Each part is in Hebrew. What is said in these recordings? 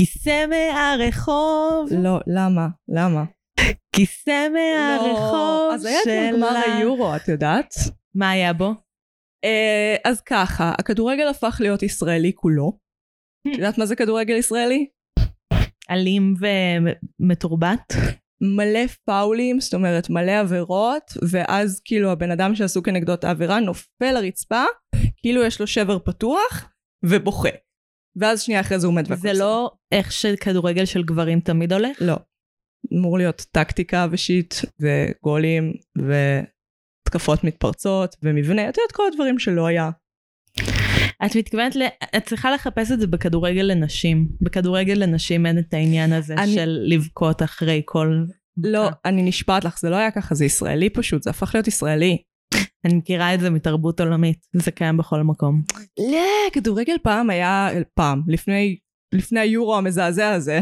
כיסא מהרחוב. לא, למה? למה? כיסא מהרחוב לא, אז היה את גמר היורו, את יודעת? מה היה בו? אה, אז ככה, הכדורגל הפך להיות ישראלי כולו. את יודעת מה זה כדורגל ישראלי? אלים ומתורבת? מלא פאולים, זאת אומרת מלא עבירות, ואז כאילו הבן אדם שעשו כנגדו את העבירה נופל לרצפה, כאילו יש לו שבר פתוח, ובוכה. ואז שנייה אחרי זה הוא מת והכל זה לא איך שכדורגל של גברים תמיד הולך? לא. אמור להיות טקטיקה ושיט, וגולים, והתקפות מתפרצות, ומבנה, את יודעת כל הדברים שלא היה. את מתכוונת, ל... את צריכה לחפש את זה בכדורגל לנשים. בכדורגל לנשים אין את העניין הזה אני... של לבכות אחרי כל... לא, אני נשבעת לך, זה לא היה ככה, זה ישראלי פשוט, זה הפך להיות ישראלי. אני מכירה את זה מתרבות עולמית, זה קיים בכל מקום. לא, כדורגל פעם היה, פעם, לפני, לפני היורו המזעזע הזה,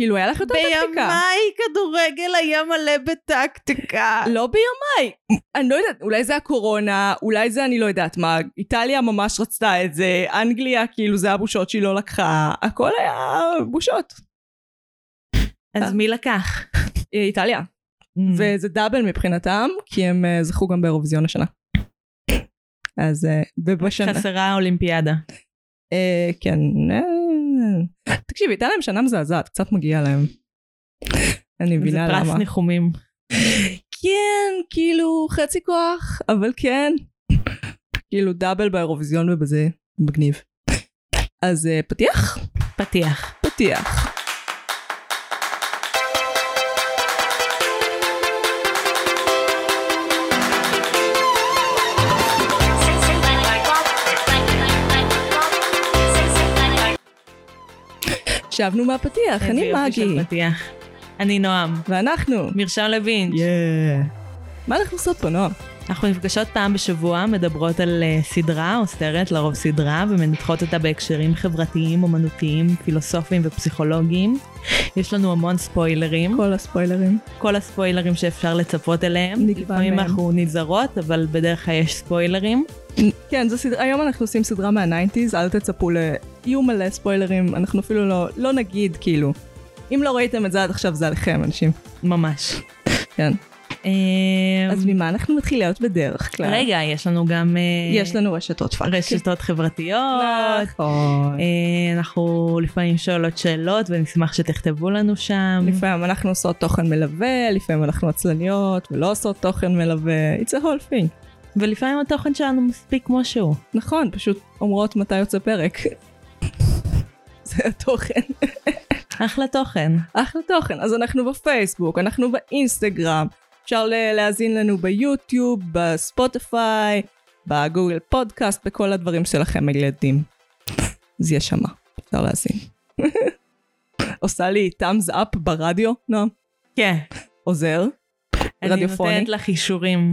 כאילו היה לך יותר טקטיקה. בימיי כדורגל היה מלא בטקטיקה. לא בימיי. אני לא יודעת, אולי זה הקורונה, אולי זה אני לא יודעת מה, איטליה ממש רצתה את זה, אנגליה כאילו זה הבושות שהיא לא לקחה, הכל היה בושות. אז אה. מי לקח? איטליה. Mm. וזה דאבל מבחינתם, כי הם uh, זכו גם באירוויזיון השנה. אז uh, ובשנה... חסרה אולימפיאדה. Uh, כן. תקשיבי, הייתה להם שנה מזעזעת, קצת מגיע להם. אני מבינה למה. זה פרס ניחומים. כן, כאילו חצי כוח, אבל כן. כאילו דאבל באירוויזיון ובזה מגניב. אז פתיח? פתיח. פתיח. שבנו מהפתיח, אני מגי. אני נועם. ואנחנו. מרשם לוין. יאה. מה אנחנו עושות פה, נועם? אנחנו נפגשות פעם בשבוע, מדברות על uh, סדרה או סרט, לרוב סדרה, ומנתחות אותה בהקשרים חברתיים, אומנותיים, פילוסופיים ופסיכולוגיים. יש לנו המון ספוילרים. כל הספוילרים. כל הספוילרים שאפשר לצפות אליהם. נקבע מהם. לפעמים אנחנו נזהרות, אבל בדרך כלל יש ספוילרים. כן, זו סדרה, היום אנחנו עושים סדרה מה nineties, אל תצפו ל... יהיו מלא ספוילרים, אנחנו אפילו לא, לא נגיד, כאילו. אם לא ראיתם את זה עד עכשיו, זה עליכם, אנשים. ממש. כן. אמ, אז ממה אנחנו מתחילות בדרך כלל? רגע, יש לנו גם... אה, יש לנו רשתות fuck. רשתות חברתיות. נכון. אה, אנחנו לפעמים שואלות שאלות ונשמח שתכתבו לנו שם. לפעמים אנחנו עושות תוכן מלווה, לפעמים אנחנו עצלניות ולא עושות תוכן מלווה. It's a whole thing. ולפעמים התוכן שלנו מספיק כמו שהוא. נכון, פשוט אומרות מתי יוצא פרק. זה התוכן. אחלה תוכן. אחלה תוכן. אז אנחנו בפייסבוק, אנחנו באינסטגרם, אפשר להאזין לנו ביוטיוב, בספוטיפיי, בגוגל פודקאסט, בכל הדברים שלכם הילדים. אז יש שמה, אפשר להאזין. עושה לי thumbs up ברדיו, נועם? כן. עוזר? רדיופוני. אני נותנת לך אישורים.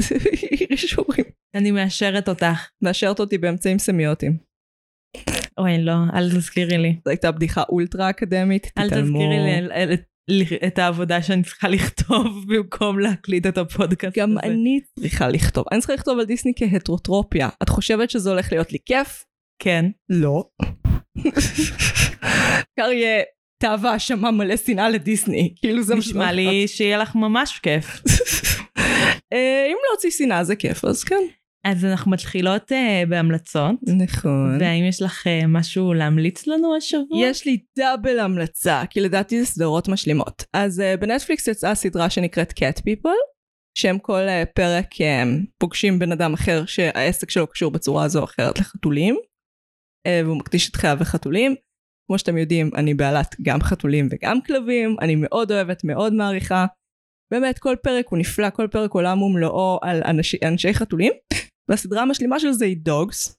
אישורים. אני מאשרת אותך. מאשרת אותי באמצעים סמיוטיים. אוי לא, אל תזכירי לי. זו הייתה בדיחה אולטרה אקדמית, תתעלמו. אל תזכירי לי את העבודה שאני צריכה לכתוב במקום להקליט את הפודקאסט גם הזה. גם אני צריכה לכתוב. אני צריכה לכתוב על דיסני כהטרוטרופיה. את חושבת שזה הולך להיות לי כיף? כן. לא. קר יהיה תאווה, האשמה מלא שנאה לדיסני. כאילו זה נשמע לי שיהיה לך ממש כיף. אה, אם להוציא שנאה זה כיף, אז כן. אז אנחנו מתחילות uh, בהמלצות. נכון. והאם יש לך uh, משהו להמליץ לנו השבוע? יש לי דאבל המלצה, כי לדעתי זה סדרות משלימות. אז uh, בנטפליקס יצאה סדרה שנקראת Cat People, שהם כל uh, פרק um, פוגשים בן אדם אחר שהעסק שלו קשור בצורה זו או אחרת לחתולים, uh, והוא מקדיש את חייו לחתולים. כמו שאתם יודעים, אני בעלת גם חתולים וגם כלבים, אני מאוד אוהבת, מאוד מעריכה. באמת, כל פרק הוא נפלא, כל פרק עולם ומלואו על אנשי, אנשי חתולים. והסדרה המשלימה של זה היא דוגס,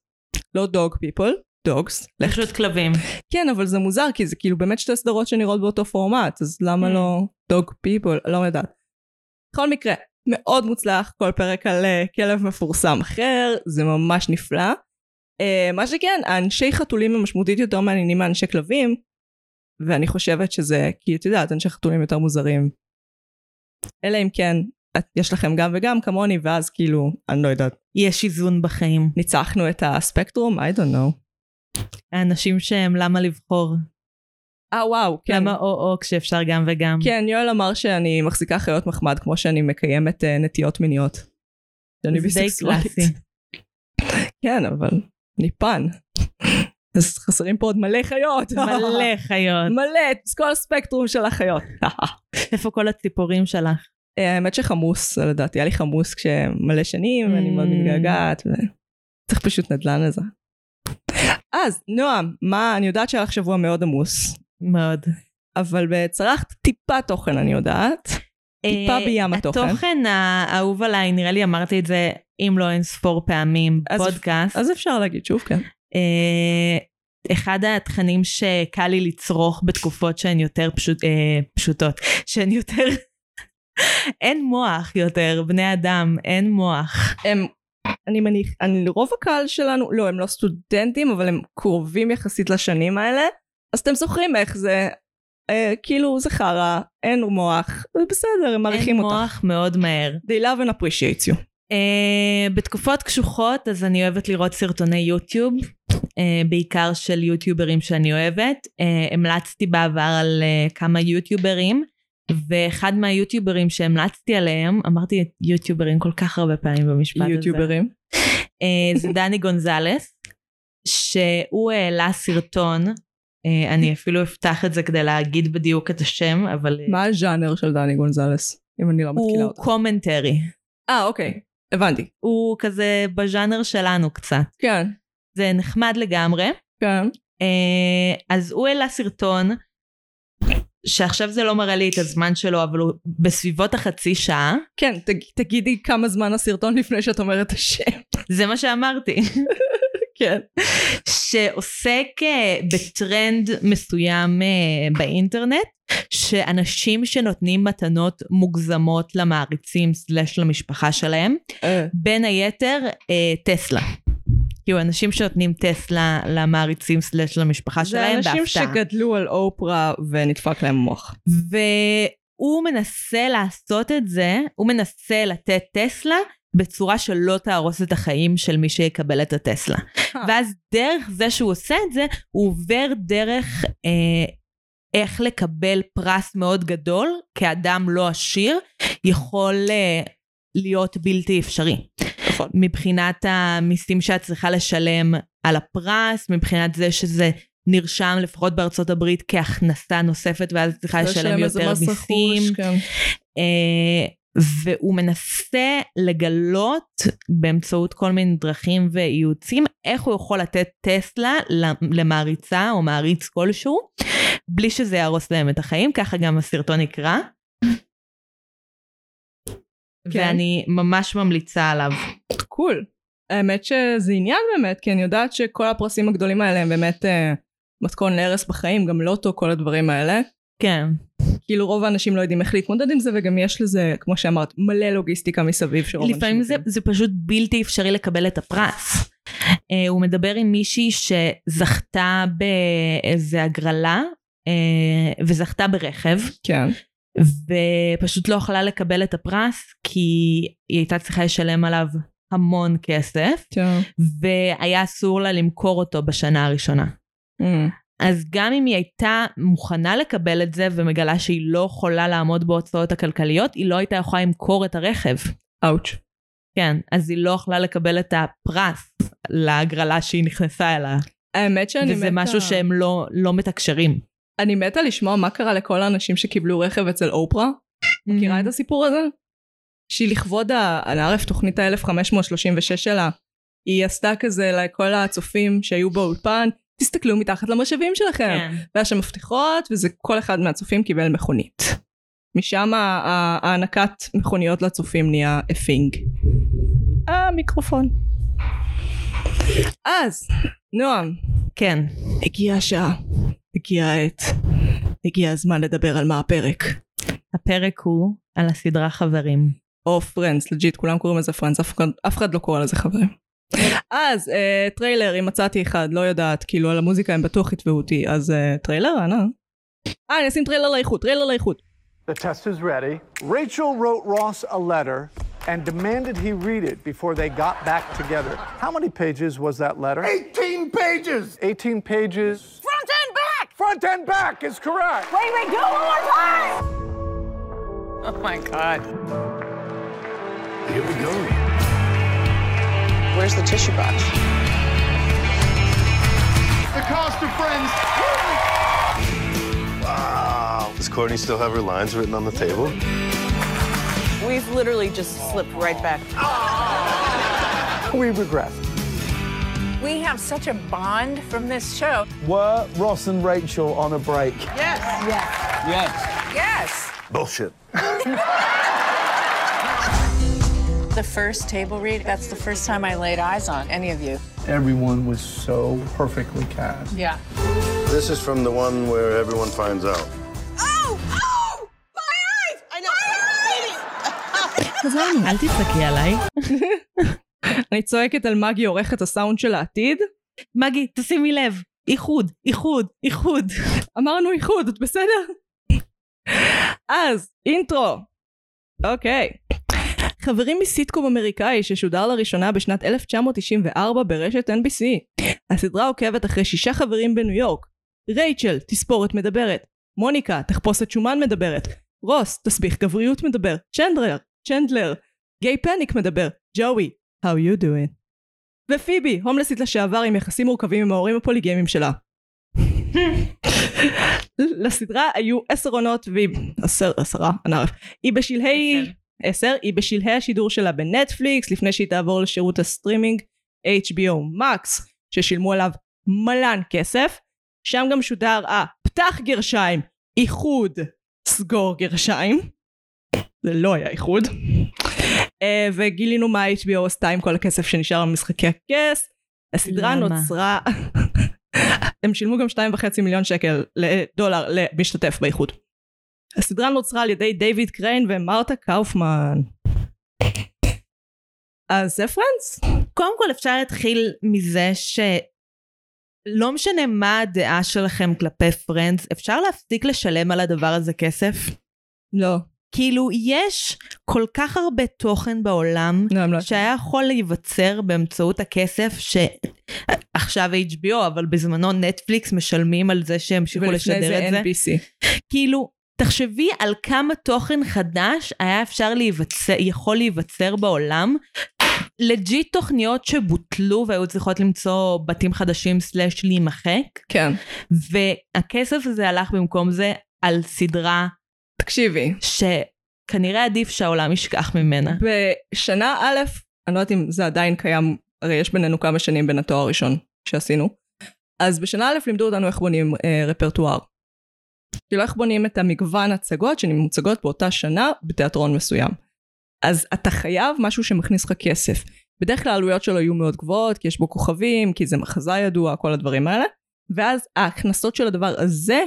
לא דוג פיפול, דוגס. פשוט כלבים. כן, אבל זה מוזר, כי זה כאילו באמת שתי סדרות שנראות באותו פורמט, אז למה mm. לא דוג פיפול? לא יודעת. בכל מקרה, מאוד מוצלח, כל פרק על uh, כלב מפורסם אחר, זה ממש נפלא. Uh, מה שכן, האנשי חתולים הם משמעותית יותר מעניינים מאנשי כלבים, ואני חושבת שזה, כי את יודעת, אנשי חתולים יותר מוזרים. אלא אם כן, יש לכם גם וגם כמוני, ואז כאילו, אני לא יודעת. יש איזון בחיים. ניצחנו את הספקטרום? I don't know. האנשים שהם למה לבחור. אה וואו, כן. למה או-או כשאפשר גם וגם? כן, יואל אמר שאני מחזיקה חיות מחמד כמו שאני מקיימת uh, נטיות מיניות. שאני זה די ביסקסואלית. קלאסי. כן, אבל אני פן. אז חסרים פה עוד מלא חיות. מלא חיות. מלא, כל הספקטרום של החיות. איפה כל הציפורים שלך? אה, האמת שחמוס, לדעתי, היה לי חמוס כשמלא שנים, ואני מאוד Mm. מתגעגעת, וצריך פשוט נדל"ן לזה. אז, נועם, מה, אני יודעת שהיה לך שבוע מאוד עמוס, מאוד. אבל צרכת טיפה תוכן, אני יודעת. טיפה אה, בים התוכן. התוכן האהוב עליי, נראה לי אמרתי את זה, אם לא אין ספור פעמים, פודקאסט. אז אפשר להגיד שוב, כן. אה, אחד התכנים שקל לי לצרוך בתקופות שהן יותר פשוט, אה, פשוטות, שהן יותר... אין מוח יותר, בני אדם, אין מוח. הם, אני מניח, אני, רוב הקהל שלנו, לא, הם לא סטודנטים, אבל הם קרובים יחסית לשנים האלה, אז אתם זוכרים איך זה, אה, כאילו זה חרא, אין מוח, זה בסדר, הם מעריכים אין אותך. מוח מאוד מהר. They love and appreciate you. Uh, בתקופות קשוחות אז אני אוהבת לראות סרטוני יוטיוב, uh, בעיקר של יוטיוברים שאני אוהבת. Uh, המלצתי בעבר על uh, כמה יוטיוברים, ואחד מהיוטיוברים שהמלצתי עליהם, אמרתי יוטיוברים כל כך הרבה פעמים במשפט הזה. יוטיוברים. Uh, זה דני גונזלס, שהוא העלה סרטון, uh, אני אפילו אפתח את זה כדי להגיד בדיוק את השם, אבל uh, מה הז'אנר של דני גונזלס, אם אני לא מתקילה הוא אותך? קומנטרי. אה, אוקיי, הבנתי. הוא כזה בז'אנר שלנו קצת. כן, זה נחמד לגמרי. כן. אה, אז הוא העלה סרטון, שעכשיו זה לא מראה לי את הזמן שלו, אבל הוא בסביבות החצי שעה. כן, תג, תגידי כמה זמן הסרטון לפני שאת אומרת את השם. זה מה שאמרתי. כן. שעוסק אה, בטרנד מסוים אה, באינטרנט, שאנשים שנותנים מתנות מוגזמות למעריצים סלש למשפחה שלהם, אה, בין היתר טסלה. כאילו אנשים שנותנים טסלה למעריצים סלש למשפחה זה שלהם אנשים בהפתעה. שגדלו על אופרה ונדפק להם המוח. והוא מנסה לעשות את זה, הוא מנסה לתת טסלה בצורה שלא תהרוס את החיים של מי שיקבל את הטסלה. ואז דרך זה שהוא עושה את זה, הוא עובר דרך אה, איך לקבל פרס מאוד גדול, כאדם לא עשיר, יכול אה, להיות בלתי אפשרי. נכון. מבחינת המיסים שאת צריכה לשלם על הפרס, מבחינת זה שזה נרשם לפחות בארצות הברית כהכנסה נוספת ואז צריכה לשלם יותר מיסים. כן. אה, והוא מנסה לגלות באמצעות כל מיני דרכים וייעוצים איך הוא יכול לתת טסלה למעריצה או מעריץ כלשהו בלי שזה יהרוס להם את החיים, ככה גם הסרטון נקרא. כן. ואני ממש ממליצה עליו. קול. האמת שזה עניין באמת, כי אני יודעת שכל הפרסים הגדולים האלה הם באמת אה, מתכון להרס בחיים, גם לוטו, כל הדברים האלה. כן. כאילו רוב האנשים לא יודעים איך להתמודד עם זה, וגם יש לזה, כמו שאמרת, מלא לוגיסטיקה מסביב שרוב לפעמים האנשים זה. זה פשוט בלתי אפשרי לקבל את הפרס. Uh, הוא מדבר עם מישהי שזכתה באיזה הגרלה uh, וזכתה ברכב כן. ופשוט לא יכלה לקבל את הפרס כי היא הייתה צריכה לשלם עליו המון כסף כן. והיה אסור לה למכור אותו בשנה הראשונה. Mm. אז גם אם היא הייתה מוכנה לקבל את זה ומגלה שהיא לא יכולה לעמוד בהוצאות הכלכליות, היא לא הייתה יכולה למכור את הרכב. אאוץ'. כן, אז היא לא יכלה לקבל את הפרס להגרלה שהיא נכנסה אליה. האמת שאני וזה מתה... משהו שהם לא, לא מתקשרים. אני מתה לשמוע מה קרה לכל האנשים שקיבלו רכב אצל אופרה. מכירה את הסיפור הזה? שהיא לכבוד הערף תוכנית ה-1536 שלה, היא עשתה כזה לכל הצופים שהיו באולפן, תסתכלו מתחת למשאבים שלכם. כן. והיה שם מפתחות, וזה כל אחד מהצופים קיבל מכונית. משם ה- ה- הענקת מכוניות לצופים נהיה אפינג. המיקרופון. אז, נועם, כן. הגיעה השעה, הגיעה העת, הגיע הזמן לדבר על מה הפרק. הפרק הוא על הסדרה חברים. או Friends, legit, כולם קוראים לזה Friends, אף, אחד- אף אחד לא קורא לזה חברים. אז אה, טריילר, אם מצאתי אחד, לא יודעת, כאילו על המוזיקה הם בטוח יתבעו אותי, אז אה, טריילר, אנא. אה, אני אשים טריילר לאיכות, טריילר לאיכות. The test is ready. Rachel wrote Ross a letter and demanded he read it before they got back together. How many pages was that letter? 18 pages! 18 pages. Front and back! Front and back is correct. Wait, wait, do it one more time! Oh my God. Here we go. Where's the tissue box? The cast of Friends. Wow. Does Courtney still have her lines written on the table? We've literally just slipped right back. We regress. We have such a bond from this show. Were Ross and Rachel on a break? Yes. Yes. Yes. Bullshit. The first table read, that's the first time I laid eyes on any of you. Everyone was so perfectly cast. Yeah. This is from the one where everyone finds out. Oh! Oh! My eyes! I know. אל תצעקי עליי. אני צועקת על מגי עורכת הסאונד של העתיד. מגי, תשימי לב. איחוד, איחוד, איחוד. אמרנו איחוד, את בסדר? אז, אינטרו. אוקיי. חברים מסיטקום אמריקאי ששודר לראשונה בשנת 1994 ברשת NBC. הסדרה עוקבת אחרי שישה חברים בניו יורק. רייצ'ל, תספורת מדברת. מוניקה, תחפושת שומן מדברת. רוס, תסביך גבריות מדבר. צ'נדלר, צ'נדלר. גיי פניק מדבר. ג'וי, how you doing? ופיבי, הומלסית לשעבר עם יחסים מורכבים עם ההורים הפוליגמיים שלה. לסדרה היו עשר עונות והיא... עשר, עשרה, אנערף. היא בשלהי... עשר. עשר. היא בשלהי השידור שלה בנטפליקס, לפני שהיא תעבור לשירות הסטרימינג HBO Max, ששילמו עליו מלא כסף. שם גם שודר הפתח גרשיים, איחוד, סגור גרשיים. זה לא היה איחוד. אה, וגילינו מה HBO עשתה עם כל הכסף שנשאר במשחקי הכס. הסדרה למה? נוצרה... הם שילמו גם שתיים וחצי מיליון שקל דולר למשתתף באיחוד. הסדרה נוצרה על ידי דיוויד קריין ומרתה קאופמן. אז זה Friends? קודם כל אפשר להתחיל מזה שלא משנה מה הדעה שלכם כלפי Friends, אפשר להפסיק לשלם על הדבר הזה כסף? לא. כאילו, יש כל כך הרבה תוכן בעולם לא, לא. שהיה יכול להיווצר באמצעות הכסף שעכשיו HBO, אבל בזמנו נטפליקס משלמים על זה שהמשיכו ולפני לשדר זה את זה. NBC. כאילו, תחשבי על כמה תוכן חדש היה אפשר להיווצר, יכול להיווצר בעולם. legit תוכניות שבוטלו והיו צריכות למצוא בתים חדשים slash להימחק, כן. והכסף הזה הלך במקום זה על סדרה תקשיבי, שכנראה עדיף שהעולם ישכח ממנה. בשנה א', אני לא יודעת אם זה עדיין קיים, הרי יש בינינו כמה שנים בין התואר הראשון שעשינו. אז בשנה א' לימדו אותנו איך בונים אה, רפרטואר. כאילו איך בונים את המגוון הצגות שמוצגות באותה שנה בתיאטרון מסוים. אז אתה חייב משהו שמכניס לך כסף. בדרך כלל העלויות שלו יהיו מאוד גבוהות, כי יש בו כוכבים, כי זה מחזאי ידוע, כל הדברים האלה. ואז ההכנסות של הדבר הזה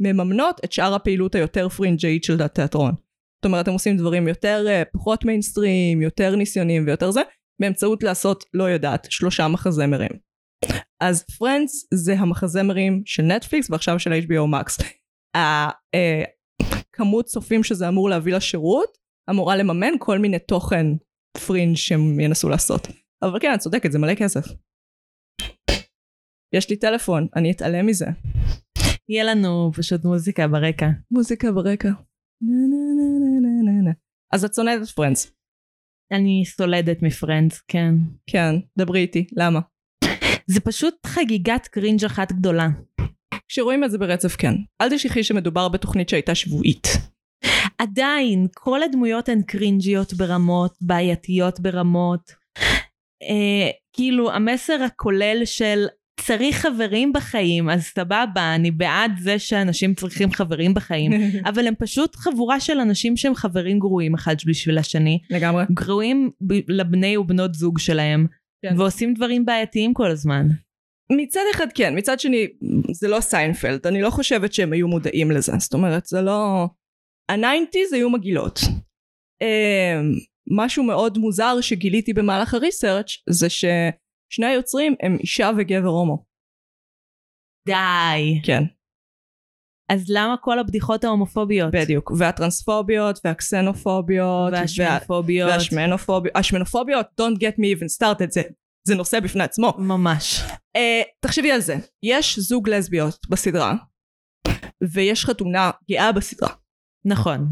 מממנות את שאר הפעילות היותר פרינג'אית של התיאטרון. זאת אומרת, הם עושים דברים יותר, אה, פחות מיינסטרים, יותר ניסיונים ויותר זה, באמצעות לעשות, לא יודעת, שלושה מחזמרים. אז Friends זה המחזמרים של נטפליקס ועכשיו של HBO Max. הכמות צופים שזה אמור להביא לשירות אמורה לממן כל מיני תוכן פרינג' שהם ינסו לעשות. אבל כן, את צודקת, זה מלא כסף. יש לי טלפון, אני אתעלם מזה. יהיה לנו פשוט מוזיקה ברקע. מוזיקה ברקע. נה נה נה נה נה נה. אז את שונאת את Friends. אני סולדת מ Friends, כן. כן, דברי איתי, למה? זה פשוט חגיגת cringe אחת גדולה. כשרואים את זה ברצף כן. אל תשכחי שמדובר בתוכנית שהייתה שבועית. עדיין, כל הדמויות הן קרינג'יות ברמות, בעייתיות ברמות. אה, כאילו, המסר הכולל של צריך חברים בחיים, אז סבבה, אני בעד זה שאנשים צריכים חברים בחיים, אבל הם פשוט חבורה של אנשים שהם חברים גרועים אחד בשביל השני. לגמרי. גרועים ב- לבני ובנות זוג שלהם, כן. ועושים דברים בעייתיים כל הזמן. מצד אחד כן, מצד שני זה לא סיינפלד, אני לא חושבת שהם היו מודעים לזה, זאת אומרת זה לא... ה nineties היו מגעילות. אמ, משהו מאוד מוזר שגיליתי במהלך הריסרצ' זה ששני היוצרים הם אישה וגבר הומו. די. כן, אז למה כל הבדיחות ההומופוביות? בדיוק. והטרנספוביות והקסנופוביות וה- והשמינופוביות. והשמנופוביות, השמנופוביות, don't get me even started, זה, זה נושא בפני עצמו. ממש. Uh, תחשבי על זה, יש זוג לסביות בסדרה, ויש חתונה גאה בסדרה. נכון,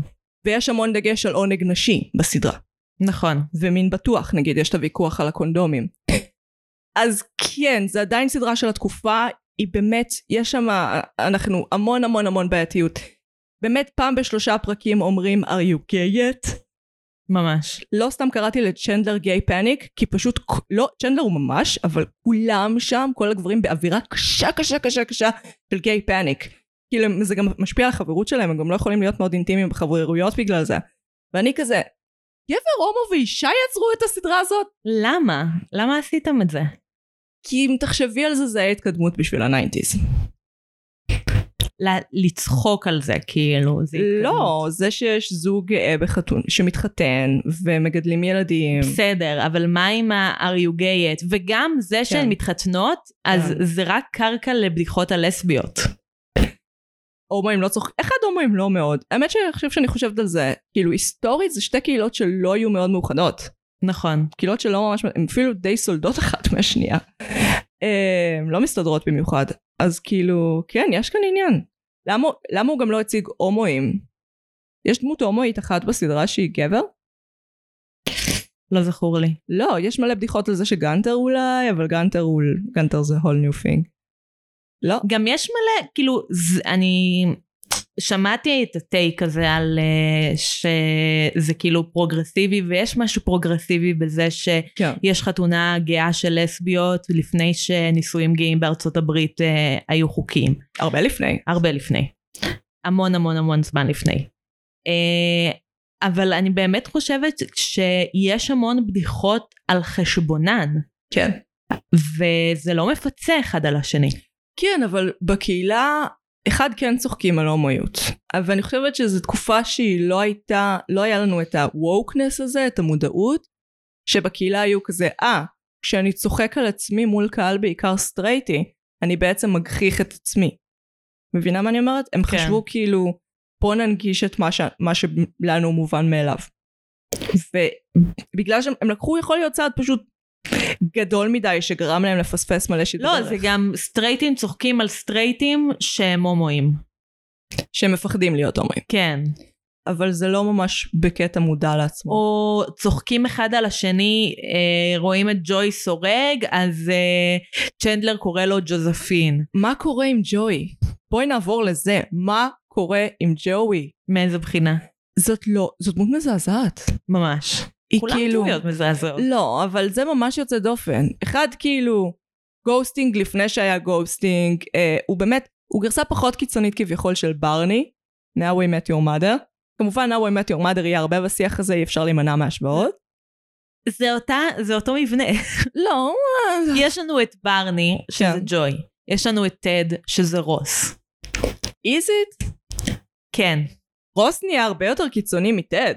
ויש המון דגש על עונג נשי בסדרה. נכון. ומין בטוח, נגיד, יש את הוויכוח על הקונדומים. אז כן, זה עדיין סדרה של התקופה, היא באמת, יש שם, אנחנו המון המון המון בעייתיות. באמת פעם בשלושה פרקים אומרים are you gay yet? ממש. לא סתם קראתי לצ'נדלר גיי פאניק, כי פשוט, לא, צ'נדלר הוא ממש, אבל כולם שם, כל הגברים באווירה קשה קשה קשה קשה של gay panic. כאילו זה גם משפיע על החברות שלהם, הם גם לא יכולים להיות מאוד אינטימיים בחברויות בגלל זה. ואני כזה, גבר הומו ואישה יצרו את הסדרה הזאת? למה? למה עשיתם את זה? כי אם תחשבי על זה, זה היה התקדמות בשביל ה nineties. לצחוק על זה, כאילו. זה התקדמות. לא, זה שיש זוג גאה בחתון שמתחתן ומגדלים ילדים. בסדר, אבל מה עם ה-are you gay yet? וגם זה שהן מתחתנות, אז כן. זה רק קרקע לבדיחות הלסביות. הומואים לא צוחקים, אחד הומואים לא מאוד. האמת שאני חושב שאני חושבת על זה, כאילו היסטורית זה שתי קהילות שלא היו מאוד מאוחדות. נכון. קהילות שלא ממש, הן אפילו די סולדות אחת מהשנייה. הן לא מסתדרות במיוחד. אז כאילו, כן, יש כאן עניין. למה, למה הוא גם לא הציג הומואים? יש דמות הומואית אחת בסדרה שהיא גבר? לא זכור לי. לא, יש מלא בדיחות על זה שגנטר אולי, אבל גנטר הוא... גנטר זה whole new thing. לא. גם יש מלא, כאילו, ז, אני שמעתי את ה take הזה על אה, שזה כאילו פרוגרסיבי, ויש משהו פרוגרסיבי בזה כן. שיש חתונה גאה של לסביות לפני שנישואים גאים בארצות הברית אה, היו חוקיים. הרבה לפני. הרבה לפני. המון המון המון זמן לפני. Uh, אבל אני באמת חושבת שיש המון בדיחות על חשבונן, כן. וזה לא מפצה אחד על השני. כן, אבל בקהילה, אחד כן צוחקים על הומואיות. אבל אני חושבת שזו תקופה שהיא לא הייתה, לא היה לנו את ה-wokeness הזה, את המודעות, שבקהילה היו כזה, אה, כשאני צוחק על עצמי מול קהל בעיקר סטרייטי, אני בעצם מגחיך את עצמי. מבינה מה אני אומרת? הם כן. חשבו כאילו, בוא ננגיש את מה, ש... מה שלנו מובן מאליו. ובגלל שהם הם לקחו, יכול להיות צעד פשוט גדול מדי שגרם להם לפספס מלא שיט לא. זה גם סטרייטים צוחקים על סטרייטים שהם הומואים. שהם מפחדים להיות הומואים. כן. אבל זה לא ממש בקטע מודע לעצמו. או צוחקים אחד על השני, אה, רואים את ג'ויס הורג, אז אה, צ'נדלר קורא לו ג'וזפין. מה קורה עם ג'וי? בואי נעבור לזה. מה קורה עם ג'וי? מאיזה בחינה? זאת לא, זאת דמות מזעזעת. ממש. היא כולם כאילו... דמויות מזעזעות. לא, אבל זה ממש יוצא דופן. אחד כאילו, ghosting לפני שהיה ghosting, אה, הוא באמת, הוא גרסה פחות קיצונית כביכול של ברני, How I Met Your Mother. כמובן How I Met Your Mother יהיה הרבה בשיח הזה, אי אפשר להימנע מהשוואות. זה אותה, זה אותו מבנה. לא, יש לנו את ברני, שזה כן. ג'וי. יש לנו את טד, שזה רוס. is it? כן. רוס נהיה הרבה יותר קיצוני מטד.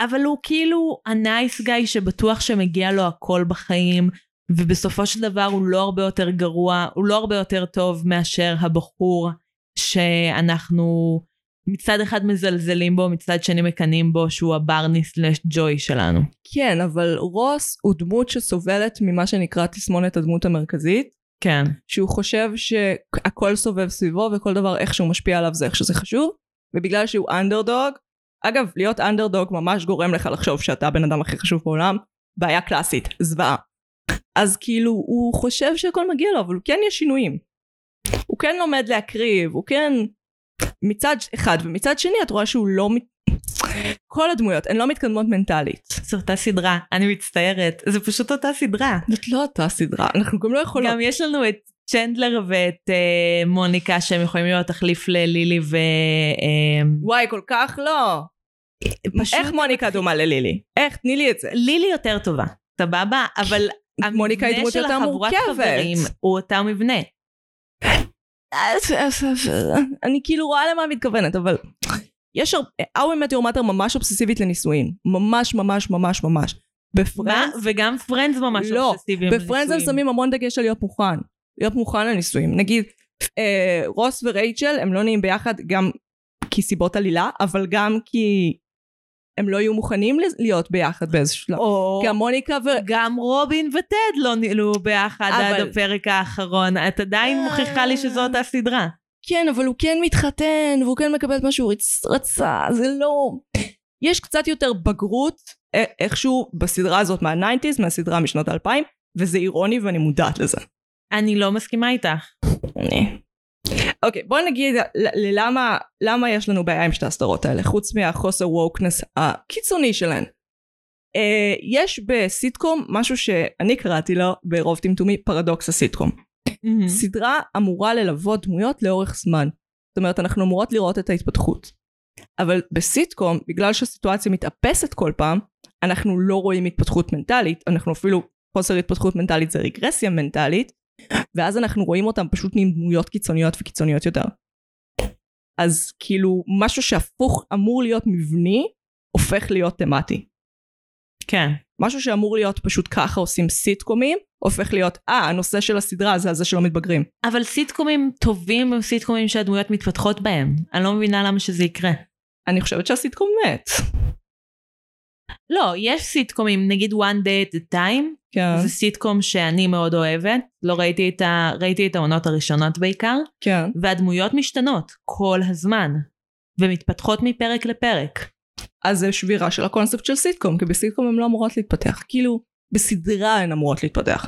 אבל הוא כאילו הנייס גאי שבטוח שמגיע לו הכל בחיים, ובסופו של דבר הוא לא הרבה יותר גרוע, הוא לא הרבה יותר טוב מאשר הבחור שאנחנו מצד אחד מזלזלים בו, מצד שני מקנאים בו שהוא הברני סלש ג'וי שלנו. כן, אבל רוס הוא דמות שסובלת ממה שנקרא תסמונת הדמות המרכזית, כן. שהוא חושב שהכל סובב סביבו וכל דבר איכשהו משפיע עליו זה איך שזה חשוב, ובגלל שהוא אנדרדוג, אגב, להיות אנדרדוג ממש גורם לך לחשוב שאתה הבן אדם הכי חשוב בעולם, בעיה קלאסית, זוועה. אז כאילו, הוא חושב שהכל מגיע לו, אבל הוא כן יש שינויים. הוא כן לומד להקריב, הוא כן... מצד אחד, ומצד שני את רואה שהוא לא... כל הדמויות, הן לא מתקדמות מנטלית. זו אותה סדרה, אני מצטערת, זה פשוט אותה סדרה. זאת לא אותה סדרה, אנחנו גם לא יכולות... גם יש לנו את צ'נדלר ואת אה, מוניקה שהם יכולים להיות תחליף ללילי ו... אה, וואי, כל כך לא. פשוט- איך מוניקה דומה ללילי? איך? תני לי את זה. לילי יותר טובה, סבבה? אבל מוניקה היא דמות של יותר החבורת מורכבת. חברים הוא אותו מבנה. אני כאילו רואה למה מתכוונת, אבל יש הרבה... How I Met Your Mother ממש אובססיבית לנישואין. ממש ממש ממש ממש. ב Friends, וגם Friends ממש לא, אובססיביים ב Friends הם. שמים המון דגש על להיות מוכן. להיות מוכן לנישואים. נגיד, אה, רוס ורייצ'ל הם לא נהיים ביחד גם כי סיבות עלילה, אבל גם כי הם לא יהיו מוכנים להיות ביחד באיזשהו שלב. או גם מוניקה ו... גם רובין וטד לא נהיו ביחד עד אבל- הפרק האחרון. את עדיין אה. מוכיחה לי שזו אותה סדרה. כן, אבל הוא כן מתחתן, והוא כן מקבל את מה שהוא רצ... רצה, זה לא... יש קצת יותר בגרות א- איכשהו בסדרה הזאת מה-90's, מהסדרה משנות האלפיים, וזה אירוני ואני מודעת לזה. אני לא מסכימה איתך. אני. אוקיי, בוא נגיד ל- ל- למה, למה יש לנו בעיה עם שתי הסדרות האלה, חוץ מהחוסר ווקנס הקיצוני שלהן. אה, יש בסיטקום משהו שאני קראתי לו ברוב טמטומי פרדוקס הסיטקום. סדרה אמורה ללוות דמויות לאורך זמן. זאת אומרת, אנחנו אמורות לראות את ההתפתחות. אבל בסיטקום, בגלל שהסיטואציה מתאפסת כל פעם, אנחנו לא רואים התפתחות מנטלית, אנחנו אפילו, חוסר התפתחות מנטלית זה רגרסיה מנטלית, ואז אנחנו רואים אותם פשוט נהיים דמויות קיצוניות וקיצוניות יותר. אז כאילו, משהו שהפוך אמור להיות מבני, הופך להיות תמטי. כן. משהו שאמור להיות פשוט ככה עושים סיטקומים, הופך להיות, אה, הנושא של הסדרה זה הזה שלא מתבגרים. אבל סיטקומים טובים הם סיטקומים שהדמויות מתפתחות בהם. אני לא מבינה למה שזה יקרה. אני חושבת שהסיטקום מת. לא, יש סיטקומים, נגיד one day at a time, כן, זה סיטקום שאני מאוד אוהבת. לא ראיתי את, ה... ראיתי את העונות הראשונות בעיקר, כן. והדמויות משתנות כל הזמן, ומתפתחות מפרק לפרק. אז זה שבירה של הקונספט של סיטקום, כי בסיטקום הן לא אמורות להתפתח. כאילו, בסדרה הן אמורות להתפתח.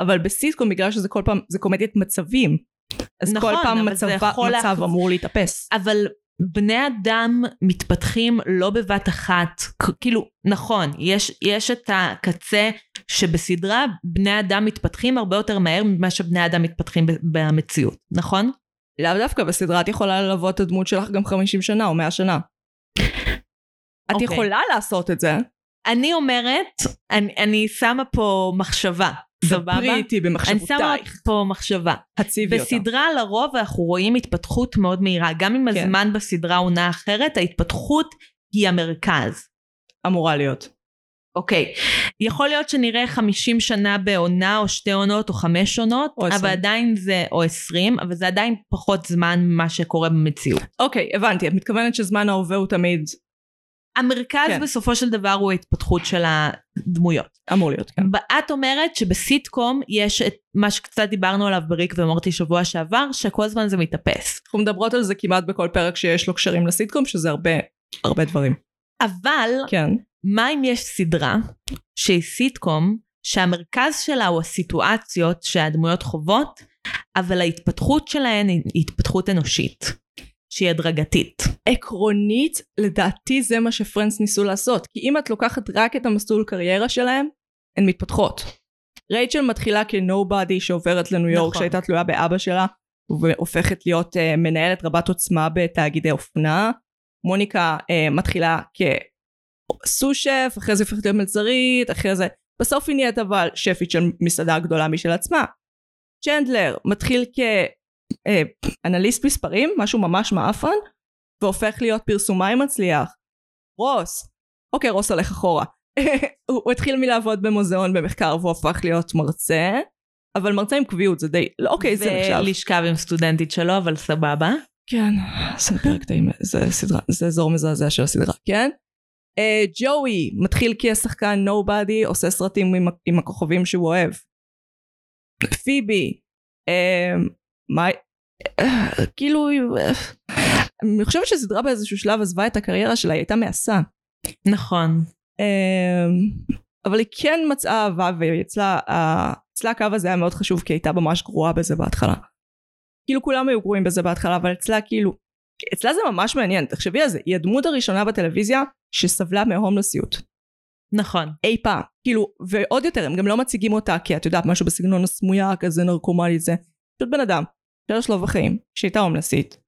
אבל בסיטקום, בגלל שזה כל פעם, זה קומדיית מצבים, אז נכון, כל פעם יכול מצב להחז- אמור להתאפס. אבל בני אדם מתפתחים לא בבת אחת, כאילו, נכון, יש, יש את הקצה שבסדרה בני אדם מתפתחים הרבה יותר מהר ממה שבני אדם מתפתחים במציאות, נכון? לאו דווקא בסדרה את יכולה ללוות את הדמות שלך גם 50 שנה או 100 שנה. את אוקיי. יכולה לעשות את זה. אני אומרת, אני, אני שמה פה מחשבה, סבבה? דברי איתי אני שמה במחשבותייך. פה מחשבה. הציבי אותה. בסדרה לרוב אנחנו רואים התפתחות מאוד מהירה, גם אם כן. הזמן בסדרה נע אחרת, ההתפתחות היא המרכז. אמורה להיות. אוקיי, יכול להיות שנראה 50 שנה בעונה או שתי עונות או חמש עונות, או אבל 20. עדיין זה, או 20, אבל זה עדיין פחות זמן ממה שקורה במציאות. אוקיי, הבנתי. את מתכוונת שזמן ההווה הוא תמיד המרכז כן. בסופו של דבר הוא ההתפתחות של הדמויות. אמור להיות, כן. את אומרת שבסיטקום יש את מה שקצת דיברנו עליו בריק ומורטי שבוע שעבר, שכל הזמן זה מתאפס. אנחנו מדברות על זה כמעט בכל פרק שיש לו קשרים לסיטקום, שזה הרבה, הרבה דברים. אבל כן. מה אם יש סדרה שהיא סיטקום שהמרכז שלה הוא הסיטואציות שהדמויות חוות, אבל ההתפתחות שלהן היא התפתחות אנושית, שהיא הדרגתית. עקרונית, לדעתי זה מה שפרנדס ניסו לעשות. כי אם את לוקחת רק את המסלול קריירה שלהם, הן מתפתחות. רייצ'ל מתחילה כנובדי שעוברת לניו יורק, נכון. שהייתה תלויה באבא שלה, והופכת להיות uh, מנהלת רבת עוצמה בתאגידי אופנה. מוניקה uh, מתחילה כסו-שף, אחרי זה הופכת להיות מלצרית, אחרי זה... בסוף היא נהיית אבל שפית של מסעדה גדולה משל עצמה. צ'נדלר מתחיל כאנליסט מספרים, משהו ממש מעפן, והופך להיות פרסומאי מצליח. רוס, אוקיי רוס הולך אחורה. הוא, הוא התחיל מלעבוד במוזיאון במחקר והוא הפך להיות מרצה, אבל מרצה עם קביעות זה די, לא, אוקיי זה נחשב. ולשכב עם סטודנטית שלו, אבל סבבה. כן, זה פרק די, זה סדרה, זה אזור מזעזע של הסדרה, כן? אה, ג'וי מתחיל כשחקן נובדי, עושה סרטים עם, עם הכוכבים שהוא אוהב. פיבי, אה, מה, כאילו, אני חושבת שסדרה באיזשהו שלב עזבה את הקריירה שלה, היא הייתה מעשה. נכון. אמ, אבל היא כן מצאה אהבה ואצלה הקו הזה היה מאוד חשוב כי היא הייתה ממש גרועה בזה בהתחלה. כאילו כולם היו גרועים בזה בהתחלה אבל אצלה כאילו אצלה זה ממש מעניין תחשבי על זה היא הדמות הראשונה בטלוויזיה שסבלה מהומלסיות נכון. אי פעם כאילו ועוד יותר הם גם לא מציגים אותה כי את יודעת משהו בסגנון הסמויה כזה נרקומלי זה פשוט בן אדם שיש לו בחיים שהייתה הומלסית